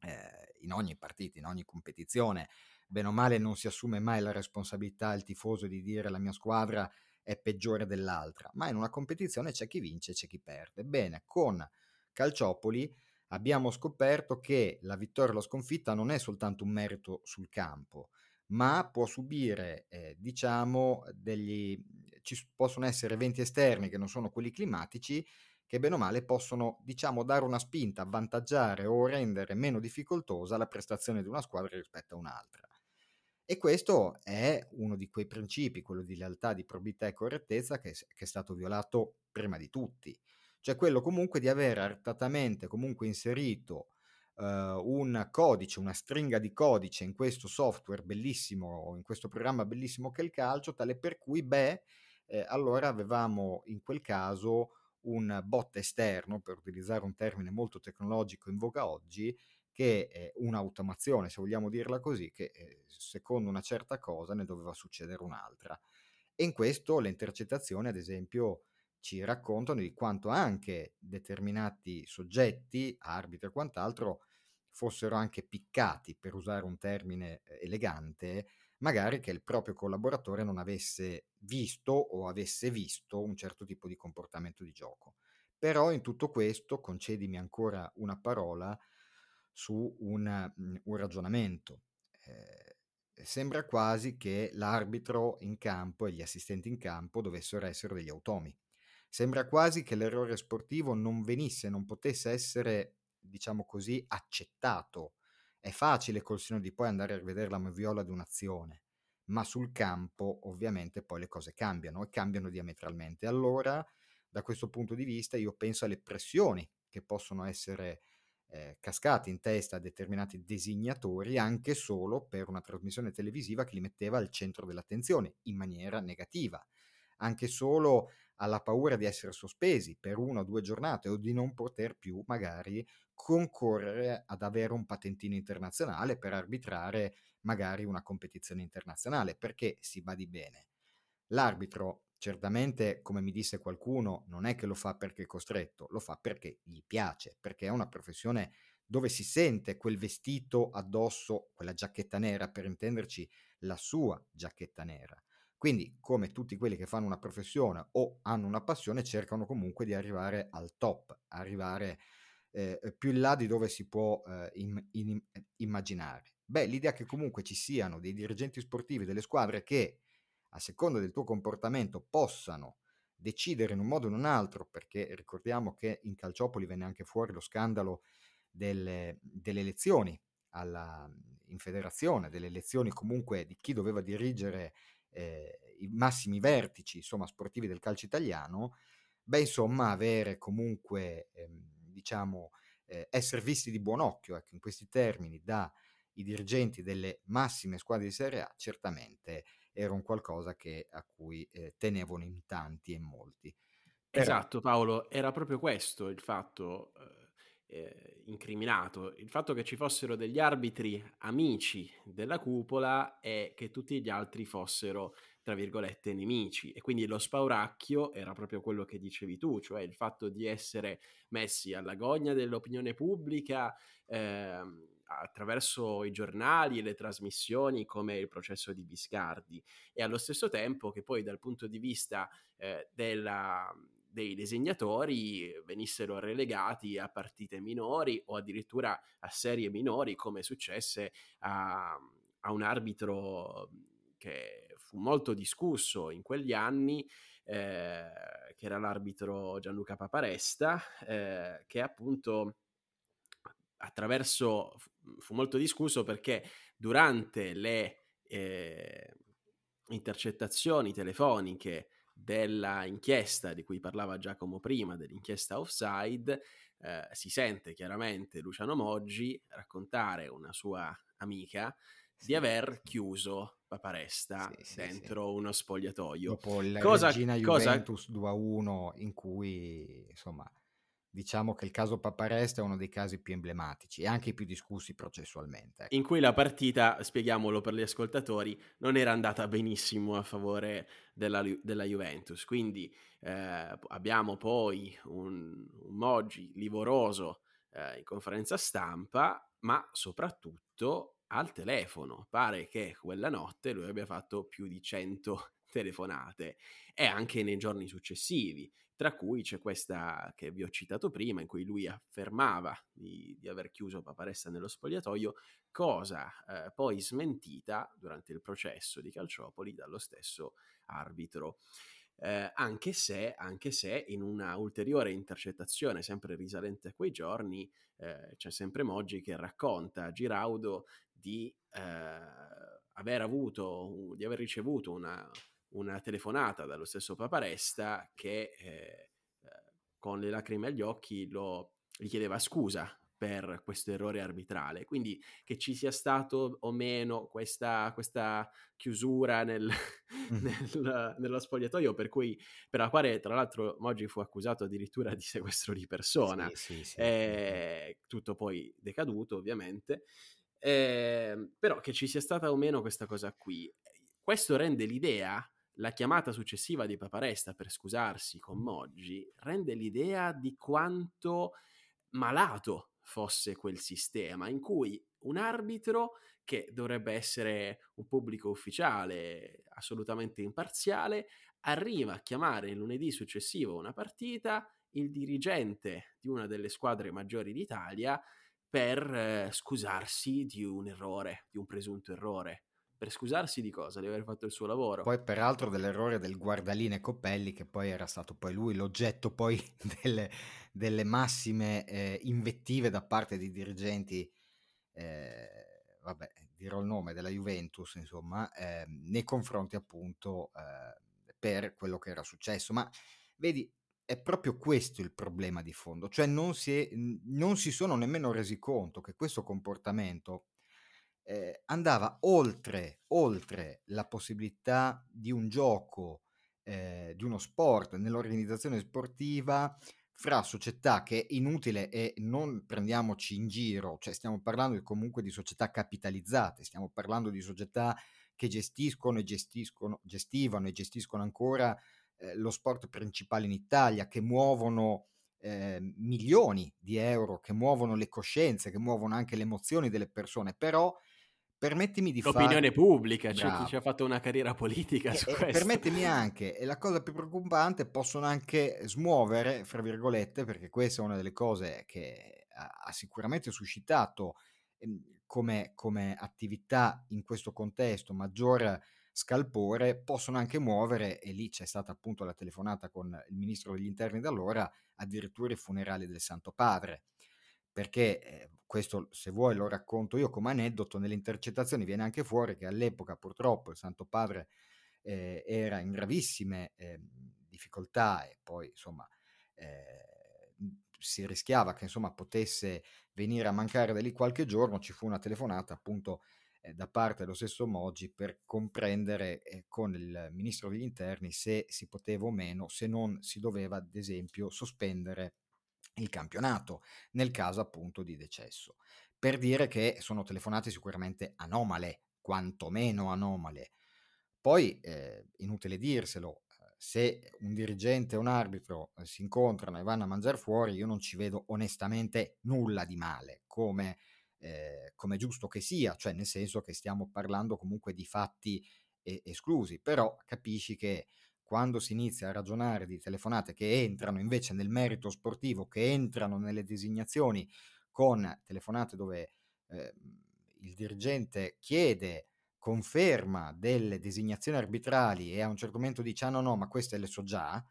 eh, in ogni partita, in ogni competizione, bene o male non si assume mai la responsabilità il tifoso di dire la mia squadra è peggiore dell'altra, ma in una competizione c'è chi vince e c'è chi perde. Bene, con Calciopoli abbiamo scoperto che la vittoria o la sconfitta non è soltanto un merito sul campo, ma può subire, eh, diciamo, degli... ci possono essere eventi esterni che non sono quelli climatici che bene o male possono, diciamo, dare una spinta, avvantaggiare o rendere meno difficoltosa la prestazione di una squadra rispetto a un'altra. E questo è uno di quei principi, quello di lealtà, di probità e correttezza, che, che è stato violato prima di tutti. Cioè quello comunque di aver artatamente comunque inserito uh, un codice, una stringa di codice in questo software bellissimo, in questo programma bellissimo che è il calcio, tale per cui, beh, eh, allora avevamo in quel caso un bot esterno, per utilizzare un termine molto tecnologico in voga oggi, che è un'automazione, se vogliamo dirla così, che eh, secondo una certa cosa ne doveva succedere un'altra. E in questo le intercettazioni, ad esempio, ci raccontano di quanto anche determinati soggetti, arbitri e quant'altro, fossero anche piccati, per usare un termine eh, elegante, magari che il proprio collaboratore non avesse visto o avesse visto un certo tipo di comportamento di gioco. Però in tutto questo, concedimi ancora una parola su un, mm, un ragionamento. Eh, sembra quasi che l'arbitro in campo e gli assistenti in campo dovessero essere degli automi. Sembra quasi che l'errore sportivo non venisse, non potesse essere, diciamo così, accettato è facile col seno di poi andare a rivedere la moviola di un'azione, ma sul campo ovviamente poi le cose cambiano e cambiano diametralmente. Allora, da questo punto di vista, io penso alle pressioni che possono essere eh, cascate in testa a determinati designatori anche solo per una trasmissione televisiva che li metteva al centro dell'attenzione in maniera negativa, anche solo alla paura di essere sospesi per una o due giornate o di non poter più magari concorrere ad avere un patentino internazionale per arbitrare magari una competizione internazionale, perché si badi bene. L'arbitro certamente, come mi disse qualcuno, non è che lo fa perché è costretto, lo fa perché gli piace, perché è una professione dove si sente quel vestito addosso, quella giacchetta nera, per intenderci, la sua giacchetta nera. Quindi, come tutti quelli che fanno una professione o hanno una passione, cercano comunque di arrivare al top, arrivare eh, più in là di dove si può eh, in, in, immaginare. Beh, l'idea che comunque ci siano dei dirigenti sportivi delle squadre che, a seconda del tuo comportamento, possano decidere in un modo o in un altro, perché ricordiamo che in Calciopoli venne anche fuori lo scandalo delle, delle elezioni alla, in federazione, delle elezioni comunque di chi doveva dirigere eh, i massimi vertici insomma, sportivi del calcio italiano, beh insomma avere comunque ehm, diciamo, eh, essere visti di buon occhio, ecco, in questi termini, dai dirigenti delle massime squadre di Serie A, certamente era un qualcosa che, a cui eh, tenevano in tanti e molti.
Però... Esatto, Paolo, era proprio questo il fatto eh, incriminato, il fatto che ci fossero degli arbitri amici della cupola e che tutti gli altri fossero tra virgolette, nemici. E quindi lo spauracchio era proprio quello che dicevi tu, cioè il fatto di essere messi alla gogna dell'opinione pubblica eh, attraverso i giornali e le trasmissioni come il processo di Biscardi e allo stesso tempo che poi dal punto di vista eh, della, dei disegnatori venissero relegati a partite minori o addirittura a serie minori come successe a, a un arbitro che fu molto discusso in quegli anni, eh, che era l'arbitro Gianluca Paparesta, eh, che appunto attraverso fu molto discusso perché durante le eh, intercettazioni telefoniche della inchiesta di cui parlava Giacomo prima, dell'inchiesta offside, eh, si sente chiaramente Luciano Moggi raccontare una sua amica sì. di aver chiuso Paparesta sì, dentro uno spogliatoio.
Dopo il cosa, Regina Juventus cosa... 2-1 in cui insomma diciamo che il caso Paparesta è uno dei casi più emblematici e anche i più discussi processualmente.
Ecco. In cui la partita, spieghiamolo per gli ascoltatori, non era andata benissimo a favore della, della Juventus. Quindi eh, abbiamo poi un, un Moggi livoroso eh, in conferenza stampa, ma soprattutto al telefono. Pare che quella notte lui abbia fatto più di 100 telefonate e anche nei giorni successivi tra cui c'è questa che vi ho citato prima, in cui lui affermava di, di aver chiuso Paparessa nello spogliatoio, cosa eh, poi smentita durante il processo di Calciopoli dallo stesso arbitro. Eh, anche, se, anche se in una ulteriore intercettazione, sempre risalente a quei giorni, eh, c'è sempre Moggi che racconta a Giraudo di eh, aver avuto, di aver ricevuto una, una telefonata dallo stesso Paparesta che eh, eh, con le lacrime agli occhi lo, gli chiedeva scusa per questo errore arbitrale. Quindi che ci sia stato o meno questa, questa chiusura nel, [laughs] nel, nello spogliatoio, per, cui, per la quale tra l'altro Moggi fu accusato addirittura di sequestro di persona, sì, sì, sì. Eh, tutto poi decaduto ovviamente. Eh, però che ci sia stata o meno questa cosa qui, questo rende l'idea la chiamata successiva di Paparesta per scusarsi con Moggi rende l'idea di quanto malato fosse quel sistema in cui un arbitro che dovrebbe essere un pubblico ufficiale assolutamente imparziale arriva a chiamare il lunedì successivo una partita il dirigente di una delle squadre maggiori d'Italia per eh, scusarsi di un errore, di un presunto errore per scusarsi di cosa? Di aver fatto il suo lavoro.
Poi peraltro dell'errore del guardaline Coppelli, che poi era stato poi lui l'oggetto poi [laughs] delle, delle massime eh, invettive da parte di dirigenti, eh, vabbè, dirò il nome, della Juventus, insomma, eh, nei confronti appunto eh, per quello che era successo. Ma vedi, è proprio questo il problema di fondo, cioè non si, è, non si sono nemmeno resi conto che questo comportamento eh, andava oltre, oltre la possibilità di un gioco, eh, di uno sport nell'organizzazione sportiva fra società che è inutile e non prendiamoci in giro, cioè stiamo parlando comunque di società capitalizzate, stiamo parlando di società che gestiscono e gestiscono, gestivano e gestiscono ancora eh, lo sport principale in Italia, che muovono eh, milioni di euro, che muovono le coscienze, che muovono anche le emozioni delle persone, però permettimi di
fare... L'opinione pubblica, c'è cioè chi ci ha fatto una carriera politica
e,
su
e
questo.
Permettimi anche, e la cosa più preoccupante, possono anche smuovere, fra virgolette, perché questa è una delle cose che ha, sicuramente suscitato eh, come, come attività in questo contesto maggior scalpore, possono anche muovere, e lì c'è stata appunto la telefonata con il ministro degli interni da allora, addirittura i funerali del Santo Padre perché eh, questo se vuoi lo racconto io come aneddoto, nelle intercettazioni viene anche fuori che all'epoca purtroppo il Santo Padre eh, era in gravissime eh, difficoltà e poi insomma eh, si rischiava che insomma potesse venire a mancare da lì qualche giorno, ci fu una telefonata appunto eh, da parte dello stesso Moggi per comprendere eh, con il ministro degli interni se si poteva o meno, se non si doveva ad esempio sospendere il campionato, nel caso appunto di decesso. Per dire che sono telefonate sicuramente anomale, quantomeno anomale. Poi, eh, inutile dirselo, se un dirigente e un arbitro eh, si incontrano e vanno a mangiare fuori, io non ci vedo onestamente nulla di male, come, eh, come giusto che sia, cioè nel senso che stiamo parlando comunque di fatti eh, esclusi, però capisci che quando si inizia a ragionare di telefonate che entrano invece nel merito sportivo, che entrano nelle designazioni con telefonate dove eh, il dirigente chiede conferma delle designazioni arbitrali e a un certo momento dice ah no no ma queste le so già,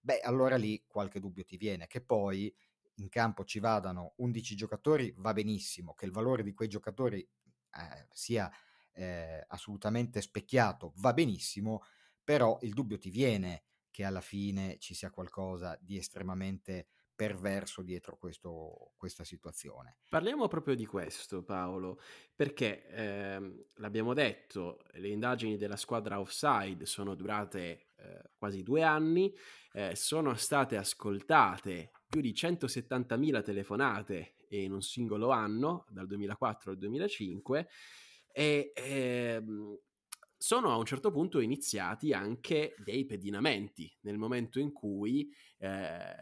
beh allora lì qualche dubbio ti viene, che poi in campo ci vadano 11 giocatori va benissimo, che il valore di quei giocatori eh, sia eh, assolutamente specchiato va benissimo, però il dubbio ti viene che alla fine ci sia qualcosa di estremamente perverso dietro questo, questa situazione.
Parliamo proprio di questo, Paolo, perché ehm, l'abbiamo detto, le indagini della squadra offside sono durate eh, quasi due anni, eh, sono state ascoltate più di 170.000 telefonate in un singolo anno, dal 2004 al 2005, e ehm, sono a un certo punto iniziati anche dei pedinamenti nel momento in cui eh,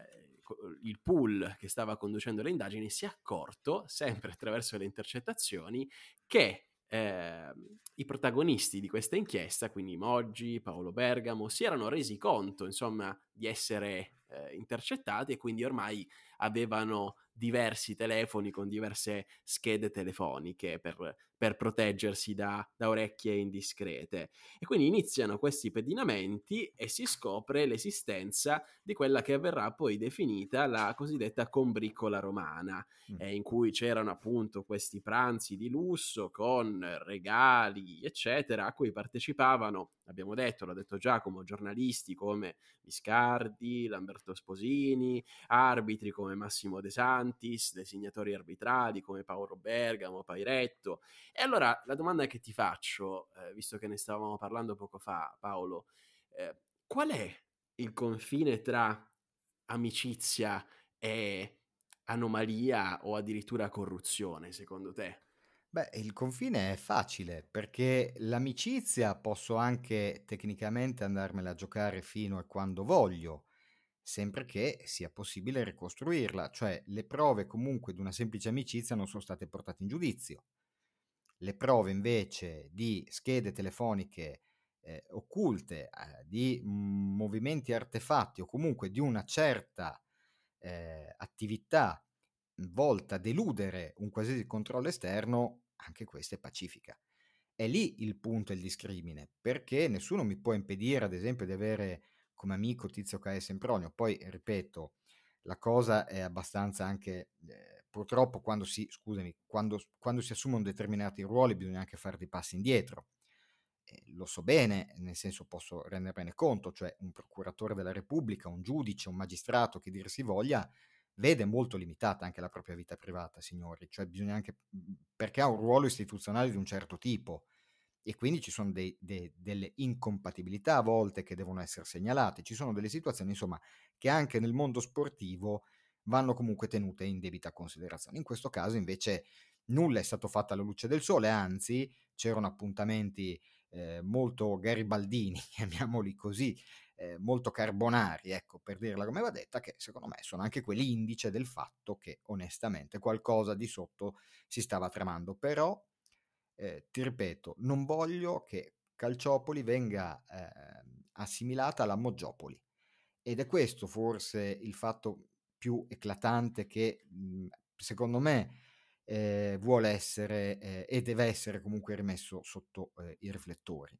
il pool che stava conducendo le indagini si è accorto, sempre attraverso le intercettazioni, che eh, i protagonisti di questa inchiesta, quindi Moggi, Paolo Bergamo, si erano resi conto, insomma, di essere eh, intercettati e quindi ormai avevano diversi telefoni con diverse schede telefoniche per, per proteggersi da, da, orecchie indiscrete. E quindi iniziano questi pedinamenti e si scopre l'esistenza di quella che verrà poi definita la cosiddetta combricola romana, mm. eh, in cui c'erano appunto questi pranzi di lusso con regali, eccetera, a cui partecipavano, abbiamo detto, l'ha detto Giacomo, giornalisti come Viscardi, Lamberto Sposini, arbitri come Massimo De Santis, designatori arbitrali come Paolo Bergamo, Pairetto. E allora la domanda che ti faccio, eh, visto che ne stavamo parlando poco fa, Paolo, eh, qual è il confine tra amicizia e anomalia o addirittura corruzione, secondo te?
Beh, il confine è facile perché l'amicizia posso anche tecnicamente andarmela a giocare fino a quando voglio, sempre che sia possibile ricostruirla, cioè le prove comunque di una semplice amicizia non sono state portate in giudizio. Le prove invece di schede telefoniche eh, occulte, eh, di movimenti artefatti o comunque di una certa eh, attività volta a deludere un qualsiasi controllo esterno, anche questa è pacifica. È lì il punto e il discrimine, perché nessuno mi può impedire, ad esempio, di avere come amico Tizio Caio Sempronio. Poi, ripeto, la cosa è abbastanza anche, eh, purtroppo, quando si, scusami, quando, quando si assumono determinati ruoli bisogna anche fare dei passi indietro. Eh, lo so bene, nel senso posso rendermene conto, cioè un procuratore della Repubblica, un giudice, un magistrato, che dir si voglia, vede molto limitata anche la propria vita privata, signori, cioè bisogna anche, mhmm, perché ha un ruolo istituzionale di un certo tipo e quindi ci sono dei, dei, delle incompatibilità a volte che devono essere segnalate, ci sono delle situazioni insomma che anche nel mondo sportivo vanno comunque tenute in debita considerazione. In questo caso invece nulla è stato fatto alla luce del sole, anzi c'erano appuntamenti eh, molto garibaldini, [laughs] chiamiamoli così, eh, molto carbonari, ecco, per dirla come va detta, che secondo me sono anche quell'indice del fatto che onestamente qualcosa di sotto si stava tramando. Però, eh, ti ripeto, non voglio che Calciopoli venga eh, assimilata alla Moggiopoli. Ed è questo forse il fatto più eclatante che mh, secondo me eh, vuole essere eh, e deve essere comunque rimesso sotto eh, i riflettori.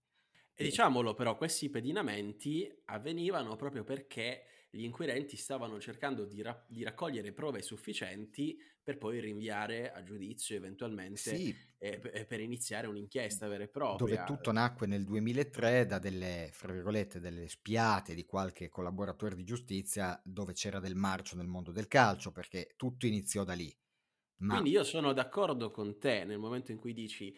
E diciamolo però, questi pedinamenti avvenivano proprio perché gli inquirenti stavano cercando di, ra- di raccogliere prove sufficienti per poi rinviare a giudizio eventualmente sì. eh, p- per iniziare un'inchiesta vera e propria.
Dove tutto nacque nel 2003 da delle, fra virgolette, delle spiate di qualche collaboratore di giustizia dove c'era del marcio nel mondo del calcio, perché tutto iniziò da lì.
Ma... Quindi io sono d'accordo con te nel momento in cui dici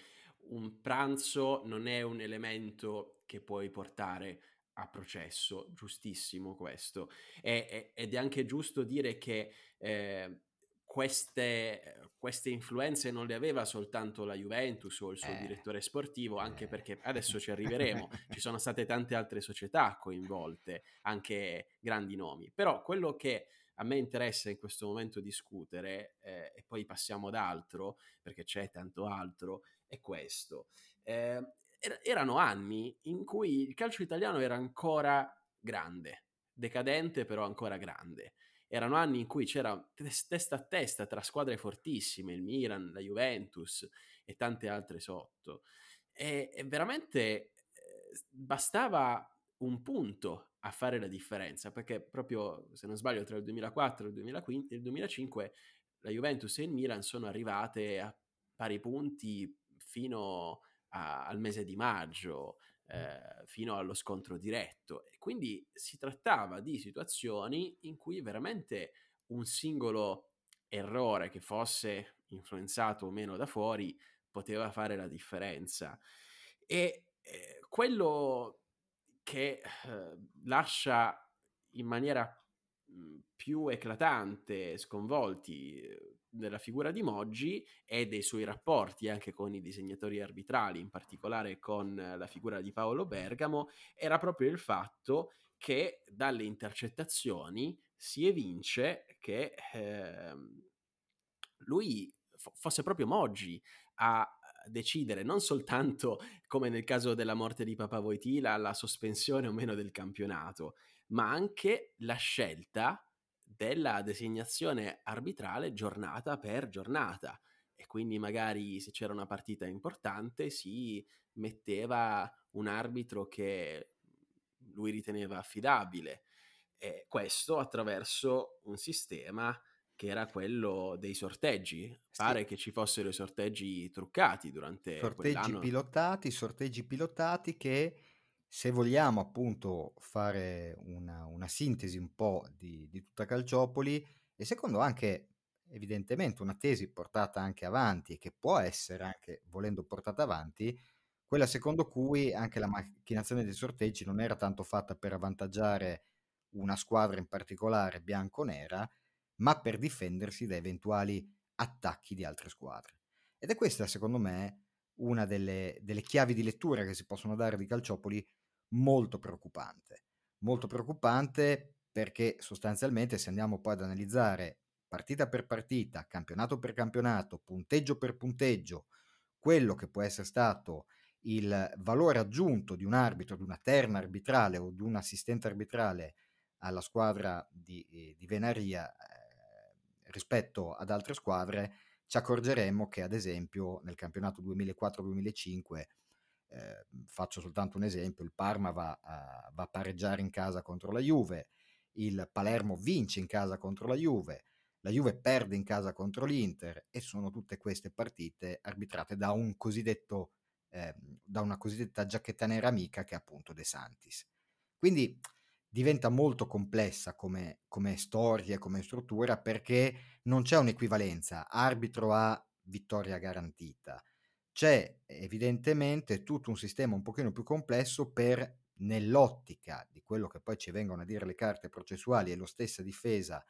un pranzo non è un elemento che puoi portare a processo, giustissimo questo. E, ed è anche giusto dire che eh, queste, queste, influenze non le aveva soltanto la Juventus o il suo eh, direttore sportivo, anche eh. perché adesso ci [laughs] arriveremo, ci sono state tante altre società coinvolte, anche grandi nomi. Però quello che a me interessa in questo momento discutere, eh, e poi passiamo ad altro, perché c'è tanto altro, è questo. Eh, erano anni in cui il calcio italiano era ancora grande, decadente però ancora grande. Erano anni in cui c'era testa a testa tra squadre fortissime, il Milan, la Juventus e tante altre sotto. e, e veramente eh, bastava un punto a fare la differenza, perché proprio, se non sbaglio, tra il 2004 e il 2005 la Juventus e il Milan sono arrivate a pari punti fino a, al mese di maggio, eh, fino allo scontro diretto. E quindi si trattava di situazioni in cui veramente un singolo errore che fosse influenzato o meno da fuori poteva fare la differenza. E eh, quello che eh, lascia in maniera più eclatante, sconvolti della eh, figura di Moggi e dei suoi rapporti anche con i disegnatori arbitrali, in particolare con la figura di Paolo Bergamo, era proprio il fatto che dalle intercettazioni si evince che eh, lui f- fosse proprio Moggi a decidere non soltanto come nel caso della morte di Papa Voitila la sospensione o meno del campionato, ma anche la scelta della designazione arbitrale giornata per giornata e quindi magari se c'era una partita importante si metteva un arbitro che lui riteneva affidabile e questo attraverso un sistema che era quello dei sorteggi. Pare sì. che ci fossero i sorteggi truccati durante
sorteggi
quell'anno.
pilotati, sorteggi pilotati che se vogliamo appunto fare una, una sintesi un po' di, di, tutta Calciopoli e secondo anche evidentemente una tesi portata anche avanti che può essere anche volendo portata avanti, quella secondo cui anche la macchinazione dei sorteggi non era tanto fatta per avvantaggiare una squadra in particolare bianco-nera, ma per difendersi da eventuali attacchi di altre squadre. Ed è questa, secondo me, una delle, delle chiavi di lettura che si possono dare di Calciopoli molto preoccupante. Molto preoccupante perché sostanzialmente se andiamo poi ad analizzare partita per partita, campionato per campionato, punteggio per punteggio, quello che può essere stato il valore aggiunto di un arbitro, di una terna arbitrale o di un assistente arbitrale alla squadra di, eh, di Venaria rispetto ad altre squadre, ci accorgeremo che ad esempio nel campionato 2004-2005, eh, faccio soltanto un esempio, il Parma va a, va a pareggiare in casa contro la Juve, il Palermo vince in casa contro la Juve, la Juve perde in casa contro l'Inter e sono tutte queste partite arbitrate da un eh, da una cosiddetta giacchetta nera amica che è appunto De Santis. Quindi diventa molto complessa come, come storia, come struttura, perché non c'è un'equivalenza arbitro a vittoria garantita. C'è evidentemente tutto un sistema un pochino più complesso per, nell'ottica di quello che poi ci vengono a dire le carte processuali e lo stessa difesa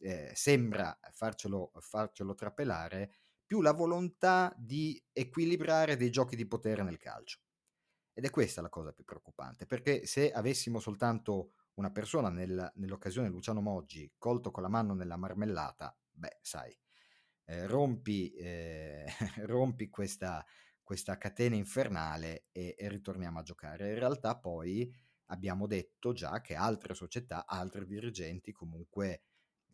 eh, sembra farcelo, farcelo trapelare, più la volontà di equilibrare dei giochi di potere nel calcio. Ed è questa la cosa più preoccupante, perché se avessimo soltanto una persona nel, nell'occasione Luciano Moggi colto con la mano nella marmellata, beh, sai, eh, rompi, eh, [laughs] rompi questa, questa, catena infernale e, e ritorniamo a giocare. In realtà poi abbiamo detto già che altre società, altri dirigenti comunque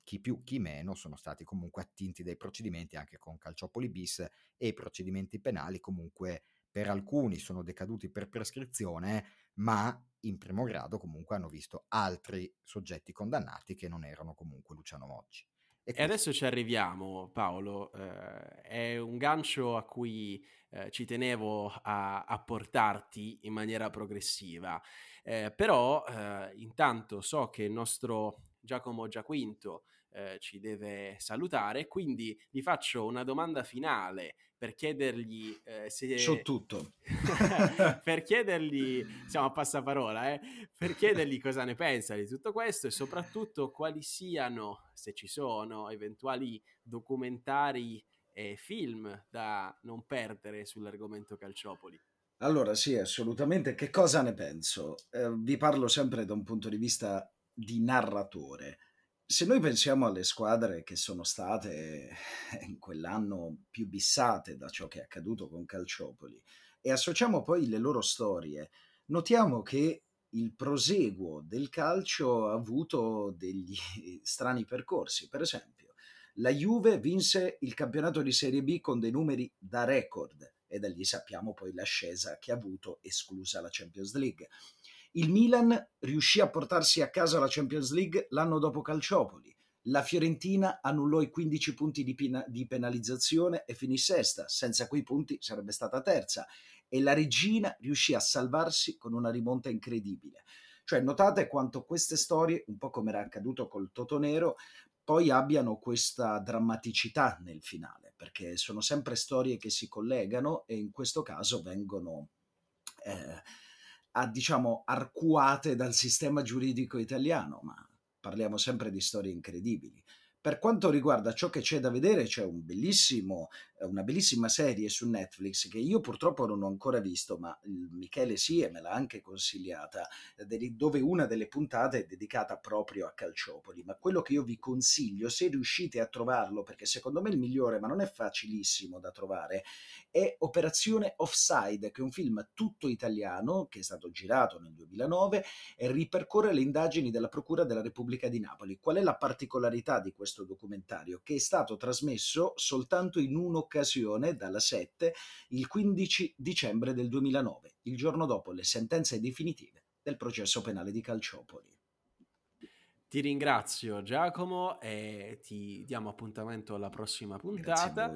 chi più chi meno sono stati comunque attinti dai procedimenti anche con Calciopoli bis e i procedimenti penali comunque per alcuni sono decaduti per prescrizione, ma in primo grado comunque hanno visto altri soggetti condannati che non erano comunque Luciano Moggi.
E, e adesso ci arriviamo, Paolo. Eh, è un gancio a cui eh, ci tenevo a, a, portarti in maniera progressiva. Eh, però eh, intanto so che il nostro Giacomo Giaquinto eh, ci deve salutare, quindi gli faccio una domanda finale per chiedergli eh, se...
So tutto. [laughs]
per chiedergli, siamo a passaparola, eh, per chiedergli cosa ne pensa di tutto questo e soprattutto quali siano, se ci sono, eventuali documentari e film da non perdere sull'argomento Calciopoli.
Allora, sì, assolutamente. Che cosa ne penso? Eh, vi parlo sempre da un punto di vista di narratore se noi pensiamo alle squadre che sono state eh, in quell'anno più bissate da ciò che è accaduto con Calciopoli e associamo poi le loro storie, notiamo che il proseguo del calcio ha avuto degli [laughs] strani percorsi. Per esempio, la Juve vinse il campionato di Serie B con dei numeri da record, e da lì sappiamo poi l'ascesa che ha avuto, esclusa la Champions League. Il Milan riuscì a portarsi a casa la Champions League l'anno dopo Calciopoli. La Fiorentina annullò i 15 punti di, pina- di penalizzazione e finì sesta. Senza quei punti sarebbe stata terza. E la Regina riuscì a salvarsi con una rimonta incredibile. Cioè, notate quanto queste storie, un po' come era accaduto col Totonero, poi abbiano questa drammaticità nel finale, perché sono sempre storie che si collegano e in questo caso vengono eh, a, diciamo arcuate dal sistema giuridico italiano, ma parliamo sempre di storie incredibili. Per quanto riguarda ciò che c'è da vedere, c'è un una bellissima serie su Netflix che io purtroppo non ho ancora visto, ma Michele sì e me l'ha anche consigliata, dove una delle puntate è dedicata proprio a Calciopoli. Ma quello che io vi consiglio, se riuscite a trovarlo, perché secondo me è il migliore, ma non è facilissimo da trovare, è Operazione Offside, che è un film tutto italiano che è stato girato nel 2009 e ripercorre le indagini della Procura della Repubblica di Napoli. Qual è la particolarità di questo? documentario, che è stato trasmesso soltanto in un'occasione dalla 7, il 15 dicembre del 2009, il giorno dopo le sentenze definitive del processo penale di Calciopoli.
Ti ringrazio Giacomo e ti diamo appuntamento alla prossima puntata.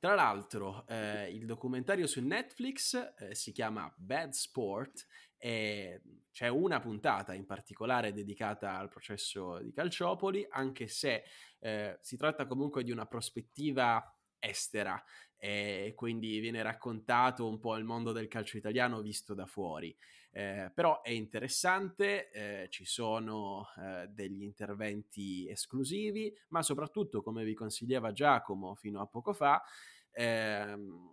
Tra l'altro eh, il documentario su Netflix eh, si chiama Bad Sport e c'è una puntata in particolare dedicata al processo di Calciopoli, anche se eh, si tratta comunque di una prospettiva estera e quindi viene raccontato un po' il mondo del calcio italiano visto da fuori. Eh, però è interessante, eh, ci sono eh, degli interventi esclusivi, ma soprattutto, come vi consigliava Giacomo fino a poco fa, ehm,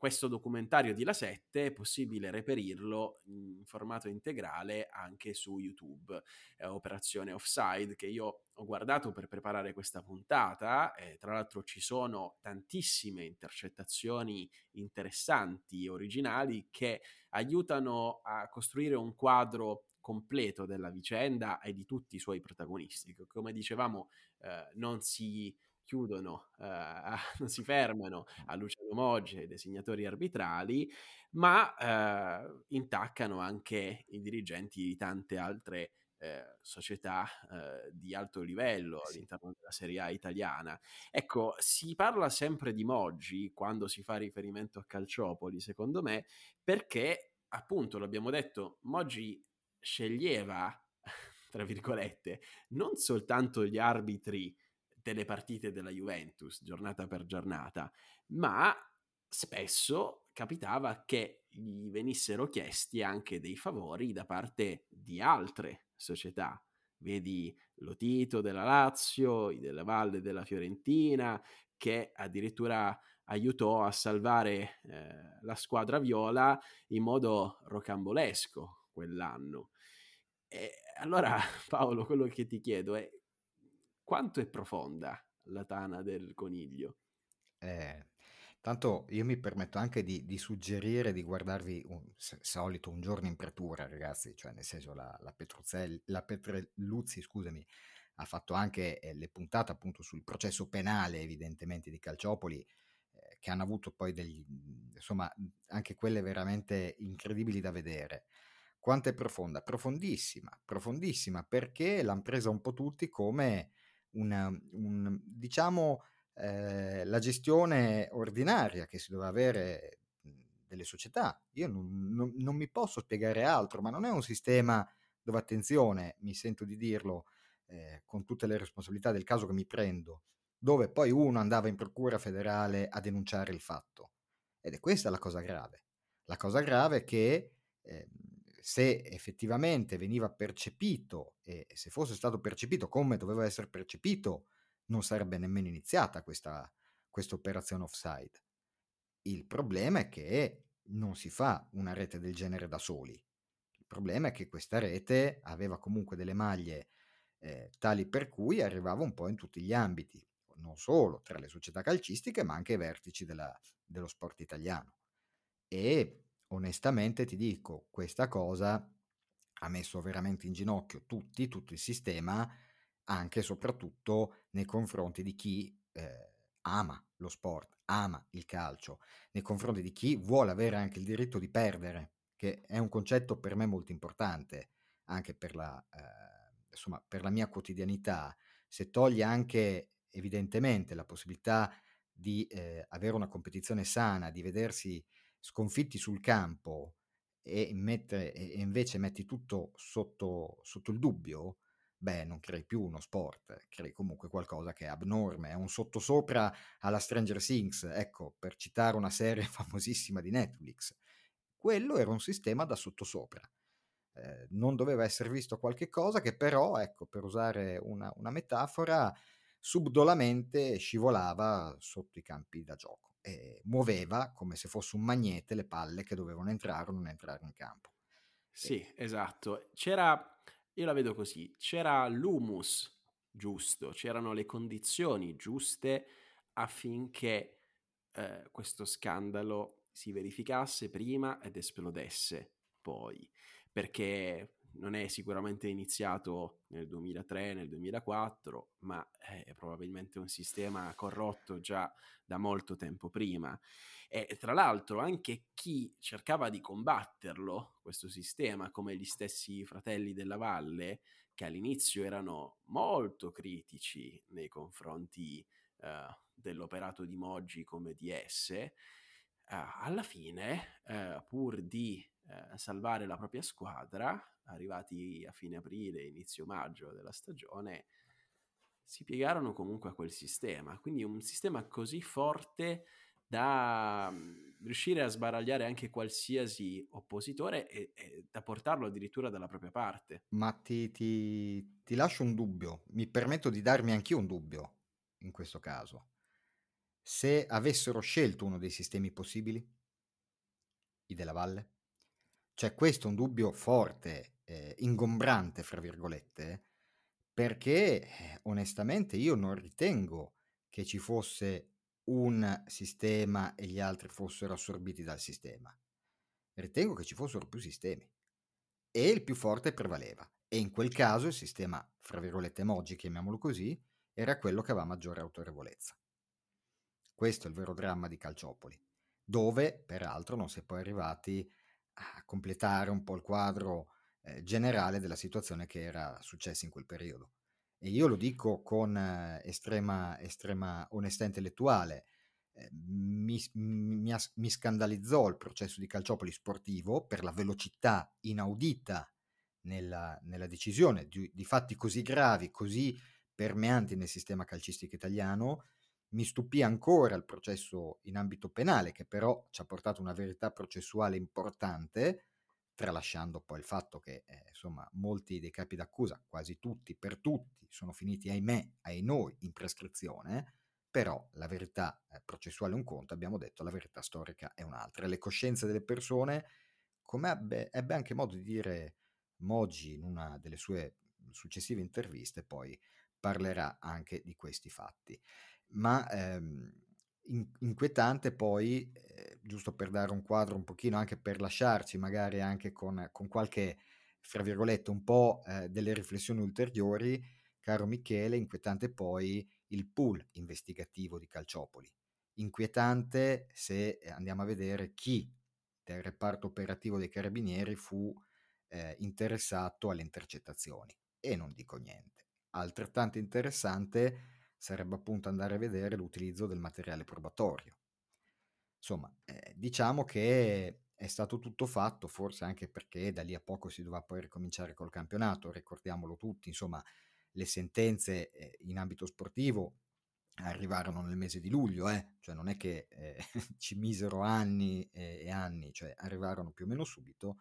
questo documentario di La 7 è possibile reperirlo in formato integrale anche su YouTube, eh, Operazione Offside, che io ho guardato per preparare questa puntata. Eh, tra l'altro ci sono tantissime intercettazioni interessanti originali che aiutano a costruire un quadro completo della vicenda e di tutti i suoi protagonisti. Come dicevamo, eh, non si chiudono, eh, [laughs] non si fermano a Luciano Moggi e ai designatori arbitrali, ma eh, intaccano anche i dirigenti di tante altre eh, società eh, di alto livello all'interno della Serie A italiana. Ecco, si parla sempre di Moggi quando si fa riferimento a Calciopoli, secondo me, perché appunto l'abbiamo detto, Moggi sceglieva, [laughs] tra virgolette, non soltanto gli arbitri delle partite della Juventus giornata per giornata, ma spesso capitava che gli venissero chiesti anche dei favori da parte di altre società. Vedi Lotito della Lazio, i della Valle della Fiorentina, che addirittura aiutò a salvare eh, la squadra viola in modo rocambolesco quell'anno. E allora [laughs] Paolo, quello che ti chiedo è quanto è profonda la tana del coniglio?
Eh, tanto io mi permetto anche di, di suggerire di guardarvi un, solito un giorno in pretura, ragazzi, cioè nel senso la, la, la Petrelluzzi, scusami, ha fatto anche eh, le puntate appunto sul processo penale evidentemente di Calciopoli, eh, che hanno avuto poi degli, insomma, anche quelle veramente incredibili da vedere. Quanto è profonda? Profondissima, profondissima, perché l'hanno presa un po' tutti come una, un, diciamo, eh, la gestione ordinaria che si doveva avere delle società. Io non, non, non, mi posso spiegare altro, ma non è un sistema dove, attenzione, mi sento di dirlo eh, con tutte le responsabilità del caso che mi prendo, dove poi uno andava in procura federale a denunciare il fatto. Ed è questa la cosa grave. La cosa grave è che eh, se effettivamente veniva percepito e se fosse stato percepito come doveva essere percepito, non sarebbe nemmeno iniziata questa, operazione offside. Il problema è che non si fa una rete del genere da soli. Il problema è che questa rete aveva comunque delle maglie eh, tali per cui arrivava un po' in tutti gli ambiti, non solo tra le società calcistiche, ma anche ai vertici della, dello sport italiano. E onestamente ti dico, questa cosa ha messo veramente in ginocchio tutti, tutto il sistema, anche e soprattutto nei confronti di chi eh, ama lo sport, ama il calcio, nei confronti di chi vuole avere anche il diritto di perdere, che è un concetto per me molto importante, anche per la, eh, insomma, per la mia quotidianità, se toglie anche evidentemente la possibilità di eh, avere una competizione sana, di vedersi sconfitti sul campo e, mettere, e invece metti tutto sotto, sotto il dubbio, beh, non crei più uno sport, crei comunque qualcosa che è abnorme, è un sottosopra alla Stranger Things, ecco, per citare una serie [laughs] famosissima di Netflix. Quello era un sistema da sottosopra. Eh, non doveva essere visto qualche cosa che però, ecco, per usare una, una metafora, subdolamente scivolava sotto i campi da gioco e muoveva come se fosse un magnete le palle che dovevano entrare o non entrare in campo.
Sì, e... esatto. C'era, io la vedo così, c'era l'humus giusto, c'erano le condizioni giuste affinché eh, questo scandalo si verificasse prima ed esplodesse poi, perché non è sicuramente iniziato nel 2003, nel 2004, ma è probabilmente un sistema corrotto già da molto tempo prima. E tra l'altro anche chi cercava di combatterlo, questo sistema, come gli stessi fratelli della Valle, che all'inizio erano molto critici nei confronti uh, dell'operato di Moggi come DS, uh, alla fine, uh, pur di salvare la propria squadra, arrivati a fine aprile, inizio maggio della stagione, si piegarono comunque a quel sistema. Quindi un sistema così forte da mhmm, riuscire a sbaragliare anche qualsiasi oppositore e, e da portarlo addirittura dalla propria parte.
Ma ti, ti, ti lascio un dubbio, mi permetto di darmi anch'io un dubbio in questo caso. Se avessero scelto uno dei sistemi possibili, i della Valle, cioè questo è un dubbio forte eh, ingombrante, fra virgolette, perché eh, onestamente io non ritengo che ci fosse un sistema e gli altri fossero assorbiti dal sistema. Ritengo che ci fossero più sistemi e il più forte prevaleva. E in quel caso il sistema, fra virgolette, emoji, chiamiamolo così, era quello che aveva maggiore autorevolezza. Questo è il vero dramma di Calciopoli, dove peraltro non si è poi arrivati a completare un po' il quadro eh, generale della situazione che era successa in quel periodo. E io lo dico con eh, estrema, estrema onestà intellettuale. Eh, mi, mi, mi, scandalizzò il processo di Calciopoli sportivo per la velocità inaudita nella, nella decisione di, di, fatti così gravi, così permeanti nel sistema calcistico italiano. Mi stupì ancora il processo in ambito penale, che però ci ha portato una verità processuale importante, tralasciando poi il fatto che eh, insomma molti dei capi d'accusa, quasi tutti, per tutti, sono finiti ahimè, ai noi, in prescrizione, però la verità eh, processuale è un conto, abbiamo detto la verità storica è un'altra. Le coscienze delle persone, come ebbe, ebbe anche modo di dire Moggi in una delle sue successive interviste, poi parlerà anche di questi fatti. Ma ehm, in, inquietante poi, eh, giusto per dare un quadro un pochino, anche per lasciarci magari anche con, con qualche, fra virgolette, un po' eh, delle riflessioni ulteriori, caro Michele, inquietante poi il pool investigativo di Calciopoli. Inquietante se andiamo a vedere chi del reparto operativo dei carabinieri fu eh, interessato alle intercettazioni. E non dico niente. Altrettanto interessante sarebbe appunto andare a vedere l'utilizzo del materiale probatorio. Insomma, eh, diciamo che è stato tutto fatto, forse anche perché da lì a poco si doveva poi ricominciare col campionato, ricordiamolo tutti, insomma, le sentenze eh, in ambito sportivo arrivarono nel mese di luglio, eh? cioè non è che eh, [laughs] ci misero anni e, e, anni, cioè arrivarono più o meno subito,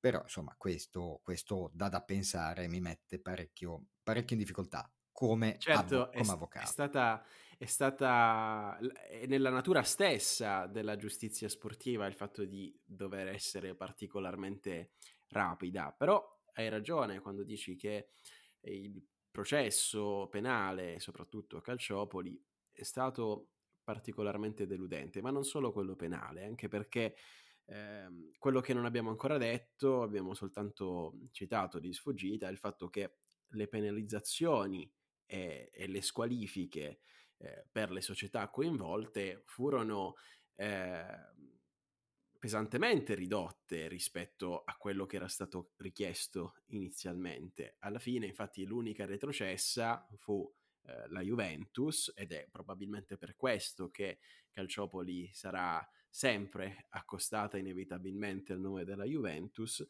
però insomma questo, questo dà da pensare, mi mette parecchio, parecchio in difficoltà come, certo, avvo- come avvocato.
È stata, è stata è nella natura stessa della giustizia sportiva il fatto di dover essere particolarmente rapida, però hai ragione quando dici che il processo penale, soprattutto a Calciopoli, è stato particolarmente deludente, ma non solo quello penale, anche perché eh, quello che non abbiamo ancora detto, abbiamo soltanto citato di sfuggita, è il fatto che le penalizzazioni e, e le squalifiche eh, per le società coinvolte furono eh, pesantemente ridotte rispetto a quello che era stato richiesto inizialmente. Alla fine, infatti, l'unica retrocessa fu eh, la Juventus ed è probabilmente per questo che Calciopoli sarà sempre accostata inevitabilmente al nome della Juventus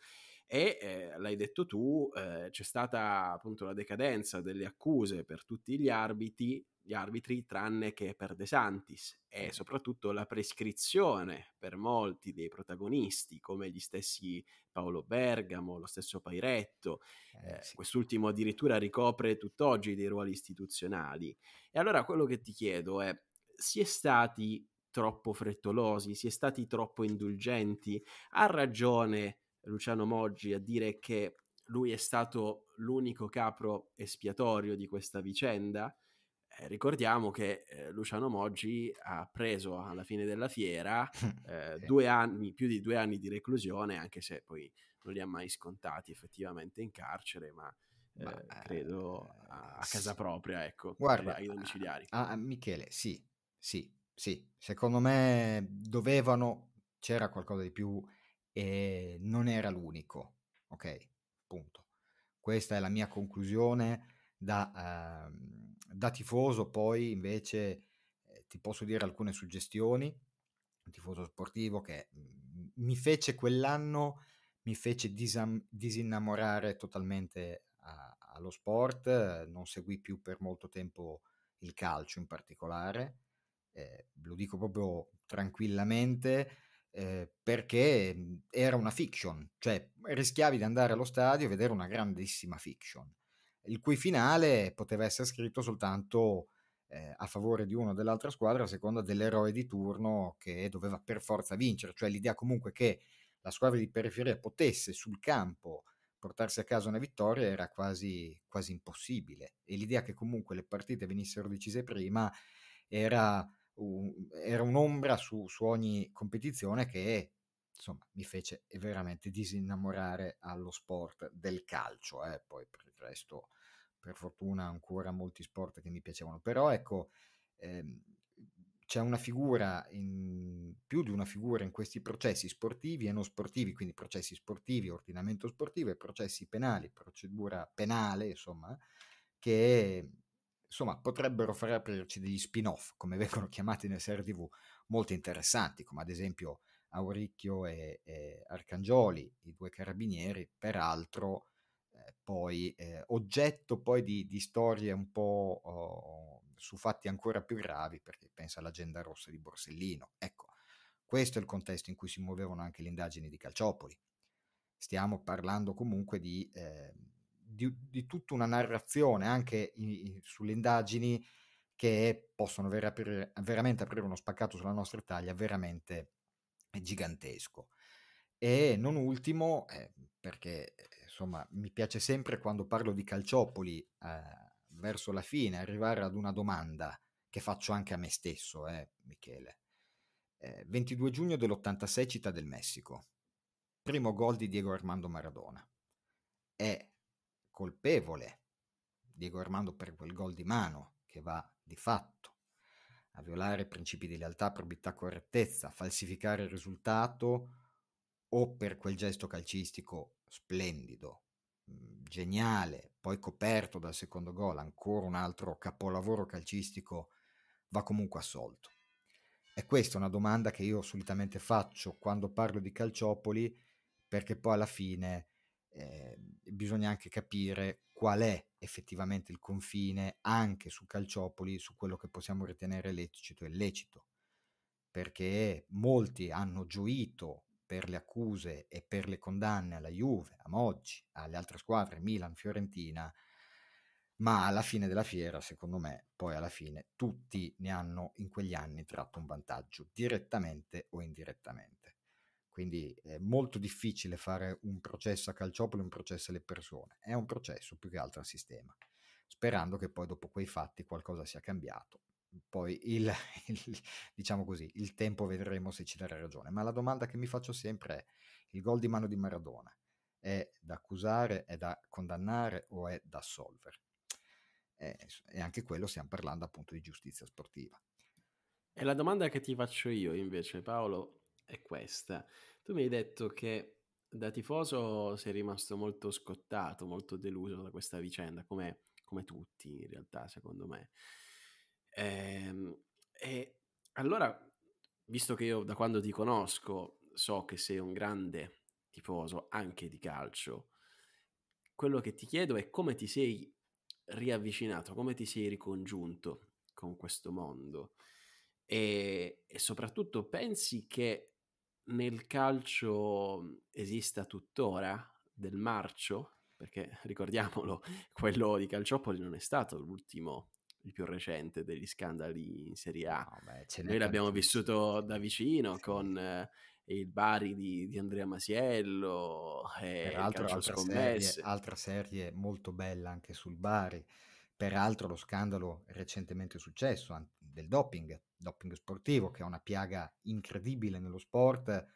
e eh, l'hai detto tu, eh, c'è stata appunto la decadenza delle accuse per tutti gli arbitri, gli arbitri tranne che per De Santis e soprattutto la prescrizione per molti dei protagonisti come gli stessi Paolo Bergamo, lo stesso Pairetto, eh, eh, sì. quest'ultimo addirittura ricopre tutt'oggi dei ruoli istituzionali. E allora quello che ti chiedo è, si è stati troppo frettolosi, si è stati troppo indulgenti, ha ragione Luciano Moggi a dire che lui è stato l'unico capro espiatorio di questa vicenda. Eh, ricordiamo che eh, Luciano Moggi ha preso alla fine della fiera [laughs] eh, due anni, più di due anni di reclusione, anche se poi non li ha mai scontati effettivamente in carcere, ma, ma eh, credo a, a, casa propria, ecco,
Guarda,
ai domiciliari.
A, a Michele, sì, sì, sì, secondo me dovevano, c'era qualcosa di più e non era l'unico, ok? Punto. Questa è la mia conclusione da, uh, da tifoso, poi invece eh, ti posso dire alcune suggestioni, un tifoso sportivo che mh, mi fece quell'anno, mi fece disam- disinnamorare totalmente a, allo sport, non seguì più per molto tempo il calcio in particolare, eh, lo dico proprio tranquillamente, eh, perché mhmm, era una fiction, cioè rischiavi di andare allo stadio e vedere una grandissima fiction, il cui finale poteva essere scritto soltanto eh, a favore di uno o dell'altra squadra a seconda dell'eroe di turno che doveva per forza vincere, cioè l'idea comunque che la squadra di periferia potesse sul campo portarsi a casa una vittoria era quasi, quasi impossibile e l'idea che comunque le partite venissero decise prima era era un'ombra su, su, ogni competizione che insomma mi fece veramente disinnamorare allo sport del calcio eh. poi per il resto per fortuna ancora molti sport che mi piacevano però ecco ehm, c'è una figura in, più di una figura in questi processi sportivi e non sportivi quindi processi sportivi ordinamento sportivo e processi penali procedura penale insomma che insomma, potrebbero far aprirci degli spin-off, come [laughs] vengono chiamati nelle serie TV, molto interessanti, come ad esempio Auricchio e, e Arcangioli, i due carabinieri, peraltro eh, poi eh, oggetto poi di, di, storie un po' oh, su fatti ancora più gravi, perché pensa all'agenda rossa di Borsellino. Ecco, questo è il contesto in cui si muovevano anche le indagini di Calciopoli. Stiamo parlando comunque di... Eh, di, di tutta una narrazione anche in, sulle indagini che possono ver- aprire, veramente aprire uno spaccato sulla nostra Italia veramente gigantesco. E non ultimo, eh, perché insomma mi piace sempre quando parlo di Calciopoli eh, verso la fine arrivare ad una domanda che faccio anche a me stesso, eh, Michele. 22 giugno dell'86 Città del Messico. Primo gol di Diego Armando Maradona. È colpevole Diego Armando per quel gol di mano che va di fatto a violare principi di lealtà, probità, correttezza, falsificare il risultato o per quel gesto calcistico splendido, mm, geniale, poi coperto dal secondo gol, ancora un altro capolavoro calcistico, va comunque assolto. E questa è una domanda che io solitamente faccio quando parlo di Calciopoli, perché poi alla fine eh, bisogna anche capire qual è effettivamente il confine anche su Calciopoli, su quello che possiamo ritenere lecito e illecito, perché molti hanno gioito per le accuse e per le condanne alla Juve, a Moggi, alle altre squadre, Milan, Fiorentina, ma alla fine della fiera, secondo me, poi alla fine tutti ne hanno in quegli anni tratto un vantaggio, direttamente o indirettamente. Quindi è molto difficile fare un processo a Calciopoli, un processo alle persone. È un processo più che altro al sistema, sperando che poi dopo quei fatti qualcosa sia cambiato. Poi il, [laughs] il, diciamo così, il tempo vedremo se ci darà ragione. Ma la domanda che mi faccio sempre è: il gol di mano di Maradona è da accusare, è da condannare o è da assolvere? e, e anche quello stiamo parlando appunto di giustizia sportiva.
E la domanda che ti faccio io invece, Paolo, è questa. Tu mi hai detto che da tifoso sei rimasto molto scottato, molto deluso da questa vicenda, come, come tutti in realtà, secondo me. Ehm, e allora, visto che io da quando ti conosco so che sei un grande tifoso anche di calcio, quello che ti chiedo è come ti sei riavvicinato, come ti sei ricongiunto con questo mondo e, e soprattutto pensi che nel calcio esista tuttora del marcio? Perché [laughs] ricordiamolo, quello di Calciopoli non è stato l'ultimo, il più recente degli scandali in Serie A. No, beh, Noi l'abbiamo vissuto da vicino sì. con eh, il Bari di, di, Andrea Masiello e
Peraltro altra serie, altra serie molto bella anche sul Bari. Peraltro lo scandalo recentemente successo del doping, doping sportivo, che è una piaga incredibile nello sport,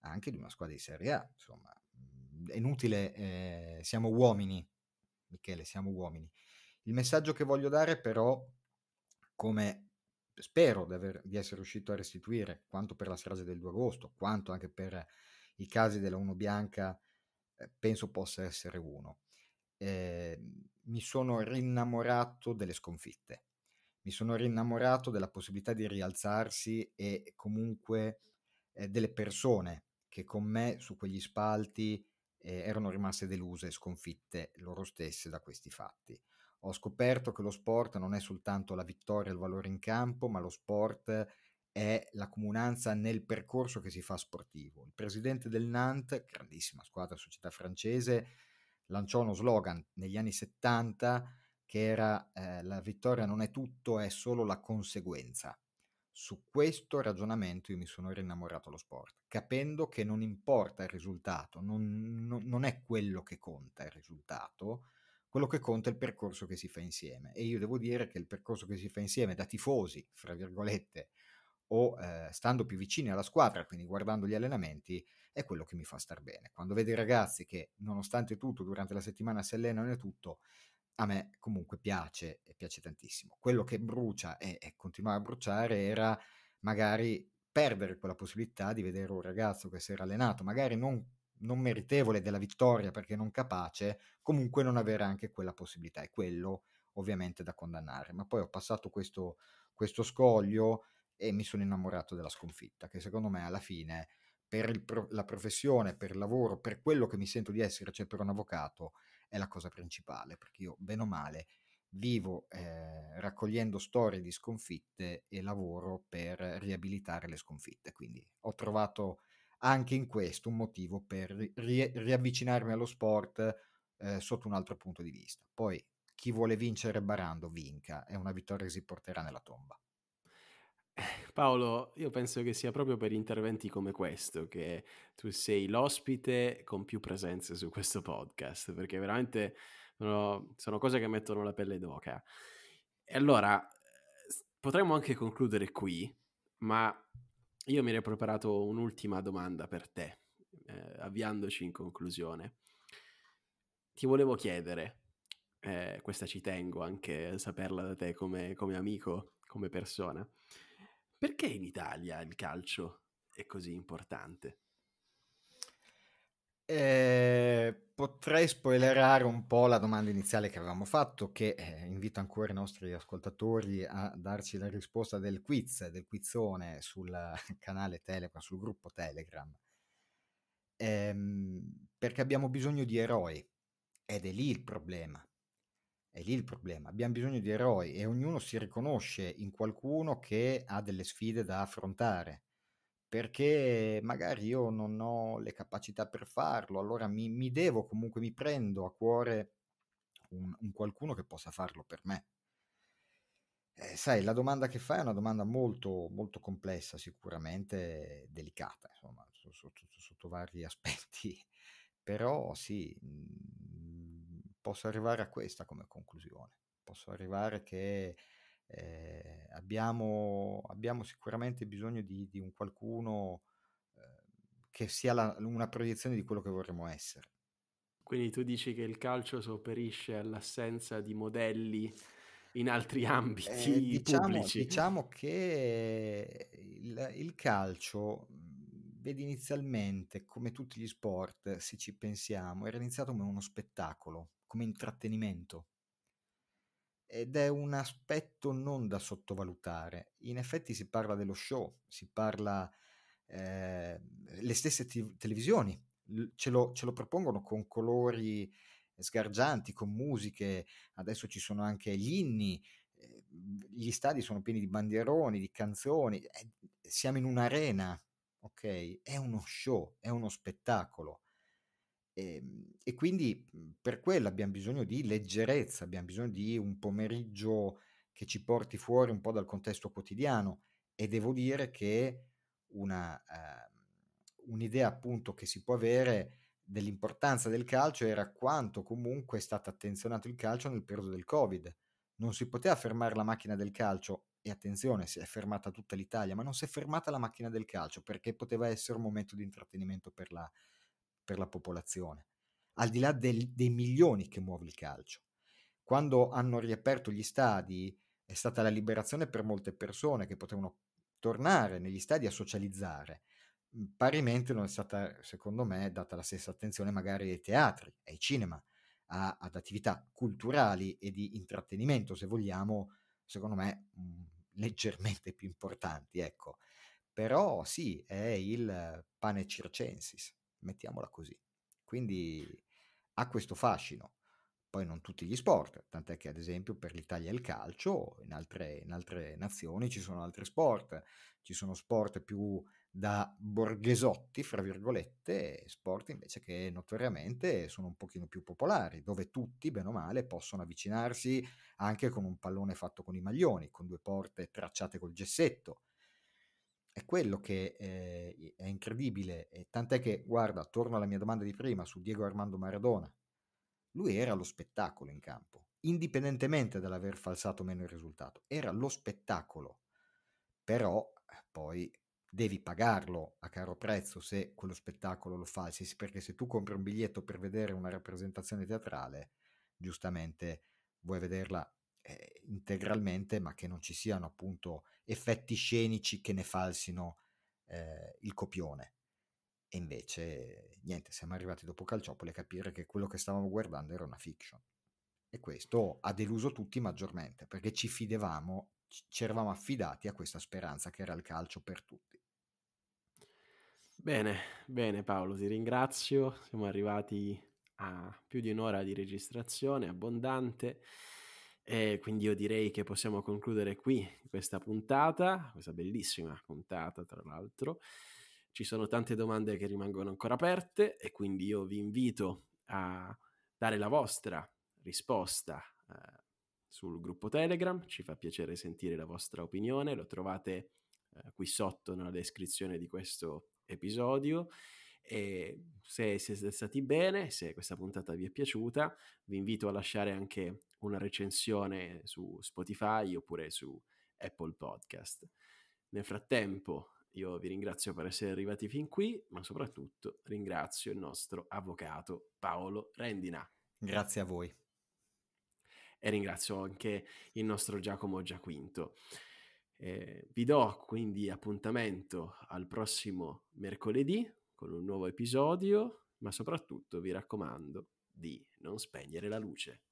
anche di una squadra di Serie A. Insomma, è inutile, eh, siamo uomini, Michele, siamo uomini. Il messaggio che voglio dare però, come spero di, aver, di essere riuscito a restituire, quanto per la strage del 2 agosto, quanto anche per i casi della Uno Bianca, eh, penso possa essere uno. Eh, mi sono rinnamorato delle sconfitte, mi sono rinnamorato della possibilità di rialzarsi e comunque eh, delle persone che con me su quegli spalti eh, erano rimaste deluse, sconfitte loro stesse da questi fatti. Ho scoperto che lo sport non è soltanto la vittoria e il valore in campo, ma lo sport è la comunanza nel percorso che si fa sportivo. Il presidente del Nantes, grandissima squadra società francese, lanciò uno slogan negli anni 70 che era eh, la vittoria non è tutto, è solo la conseguenza. Su questo ragionamento io mi sono rinnamorato allo sport, capendo che non importa il risultato, non, non, non è quello che conta il risultato, quello che conta è il percorso che si fa insieme. E io devo dire che il percorso che si fa insieme da tifosi, fra virgolette, o eh, stando più vicini alla squadra, quindi guardando gli allenamenti, è quello che mi fa star bene. Quando vedo i ragazzi che nonostante tutto durante la settimana si allenano e tutto, a me comunque piace e piace tantissimo. Quello che brucia e, e continuare a bruciare era magari perdere quella possibilità di vedere un ragazzo che si era allenato, magari non, non meritevole della vittoria perché non capace, comunque non avere anche quella possibilità. E quello ovviamente da condannare. Ma poi ho passato questo, questo scoglio e mi sono innamorato della sconfitta, che secondo me alla fine per pro- la professione, per il lavoro, per quello che mi sento di essere, cioè per un avvocato, è la cosa principale, perché io, bene o male, vivo eh, raccogliendo storie di sconfitte e lavoro per riabilitare le sconfitte. Quindi ho trovato anche in questo un motivo per ri- riavvicinarmi allo sport eh, sotto un altro punto di vista. Poi chi vuole vincere barando vinca, è una vittoria che si porterà nella tomba.
Paolo, io penso che sia proprio per interventi come questo che tu sei l'ospite con più presenze su questo podcast, perché veramente sono, sono cose che mettono la pelle d'oca. E allora potremmo anche concludere qui, ma io mi ero preparato un'ultima domanda per te, eh, avviandoci in conclusione. Ti volevo chiedere, eh, questa ci tengo anche a saperla da te come, come amico, come persona perché in Italia il calcio è così importante?
Eh, potrei spoilerare un po' la domanda iniziale che avevamo fatto, che eh, invito ancora i nostri ascoltatori a darci la risposta del quiz, del quizzone sul [laughs] canale Telegram, sul gruppo Telegram. Eh, perché abbiamo bisogno di eroi ed è lì il problema. È lì il problema. Abbiamo bisogno di eroi e ognuno si riconosce in qualcuno che ha delle sfide da affrontare. Perché magari io non ho le capacità per farlo, allora mi, mi devo comunque, mi prendo a cuore un, un qualcuno che possa farlo per me. Eh, sai, la domanda che fai è una domanda molto, molto complessa, sicuramente delicata, insomma, sotto, sotto, vari [laughs] aspetti, però sì, posso arrivare a questa come conclusione. Posso arrivare che eh, abbiamo, abbiamo, sicuramente bisogno di, di un qualcuno eh, che sia la, una proiezione di quello che vorremmo essere.
Quindi tu dici che il calcio sopperisce all'assenza di modelli in altri [laughs] ambiti
eh, diciamo,
pubblici.
Diciamo che il, il calcio, vedi inizialmente, come tutti gli sport, se ci pensiamo, era iniziato come uno spettacolo, come intrattenimento. Ed è un aspetto non da sottovalutare. In effetti si parla dello show, si parla... Eh, le stesse t- televisioni ce lo, ce lo propongono con colori sgargianti, con musiche, adesso ci sono anche gli inni, eh, gli stadi sono pieni di bandieroni, di canzoni, eh, siamo in un'arena, ok? È uno show, è uno spettacolo. E, ehm, e, quindi per quello abbiamo bisogno di leggerezza, abbiamo bisogno di un pomeriggio che ci porti fuori un po' dal contesto quotidiano e devo dire che una, uh, un'idea appunto che si può avere dell'importanza del calcio era quanto comunque è stato attenzionato il calcio nel periodo del Covid. Non si poteva fermare la macchina del calcio e attenzione, si è fermata tutta l'Italia, ma non si è fermata la macchina del calcio perché poteva essere un momento di intrattenimento per la, per la popolazione, al di là del, dei milioni che muove il calcio. Quando hanno riaperto gli stadi è stata la liberazione per molte persone che potevano tornare negli stadi a socializzare Mhmm, parimenti non è stata, secondo me, data la stessa attenzione magari ai teatri, ai cinema, a, ad attività culturali e di intrattenimento, se vogliamo, secondo me, mh, mhmm, leggermente più importanti, ecco. Però sì, è il pane circensis, mettiamola così. Quindi ha questo fascino. Poi non tutti gli sport, tant'è che ad esempio per l'Italia il calcio, in altre, in altre nazioni ci sono altri sport, ci sono sport più da borghesotti, fra virgolette, sport invece che notoriamente sono un pochino più popolari, dove tutti, bene o male, possono avvicinarsi anche con un pallone fatto con i maglioni, con due porte tracciate col gessetto. È quello che eh, è incredibile, e tant'è che, guarda, torno alla mia domanda di prima su Diego Armando Maradona. Lui era lo spettacolo in campo, indipendentemente dall'aver falsato meno il risultato, era lo spettacolo. Però poi devi pagarlo a caro prezzo se quello spettacolo lo falsi, perché se tu compri un biglietto per vedere una rappresentazione teatrale, giustamente vuoi vederla eh, integralmente, ma che non ci siano appunto effetti scenici che ne falsino eh, il copione. E invece, niente, siamo arrivati dopo Calciopoli a capire che quello che stavamo guardando era una fiction. E questo ha deluso tutti maggiormente, perché ci fidevamo, ci eravamo affidati a questa speranza che era il calcio per tutti.
Bene, bene Paolo, ti ringrazio. Siamo arrivati a più di un'ora di registrazione abbondante e quindi io direi che possiamo concludere qui questa puntata, questa bellissima puntata tra l'altro. Ci sono tante domande che rimangono ancora aperte e quindi io vi invito a dare la vostra risposta eh, sul gruppo Telegram, ci fa piacere sentire la vostra opinione, lo trovate eh, qui sotto nella descrizione di questo episodio. E se siete stati bene, se questa puntata vi è piaciuta, vi invito a lasciare anche una recensione su Spotify oppure su Apple Podcast. Nel frattempo, io vi ringrazio per essere arrivati fin qui, ma soprattutto ringrazio il nostro avvocato Paolo Rendina.
Grazie a voi.
E ringrazio anche il nostro Giacomo Giaquinto. Eh, vi do quindi appuntamento al prossimo mercoledì con un nuovo episodio, ma soprattutto vi raccomando di non spegnere la luce.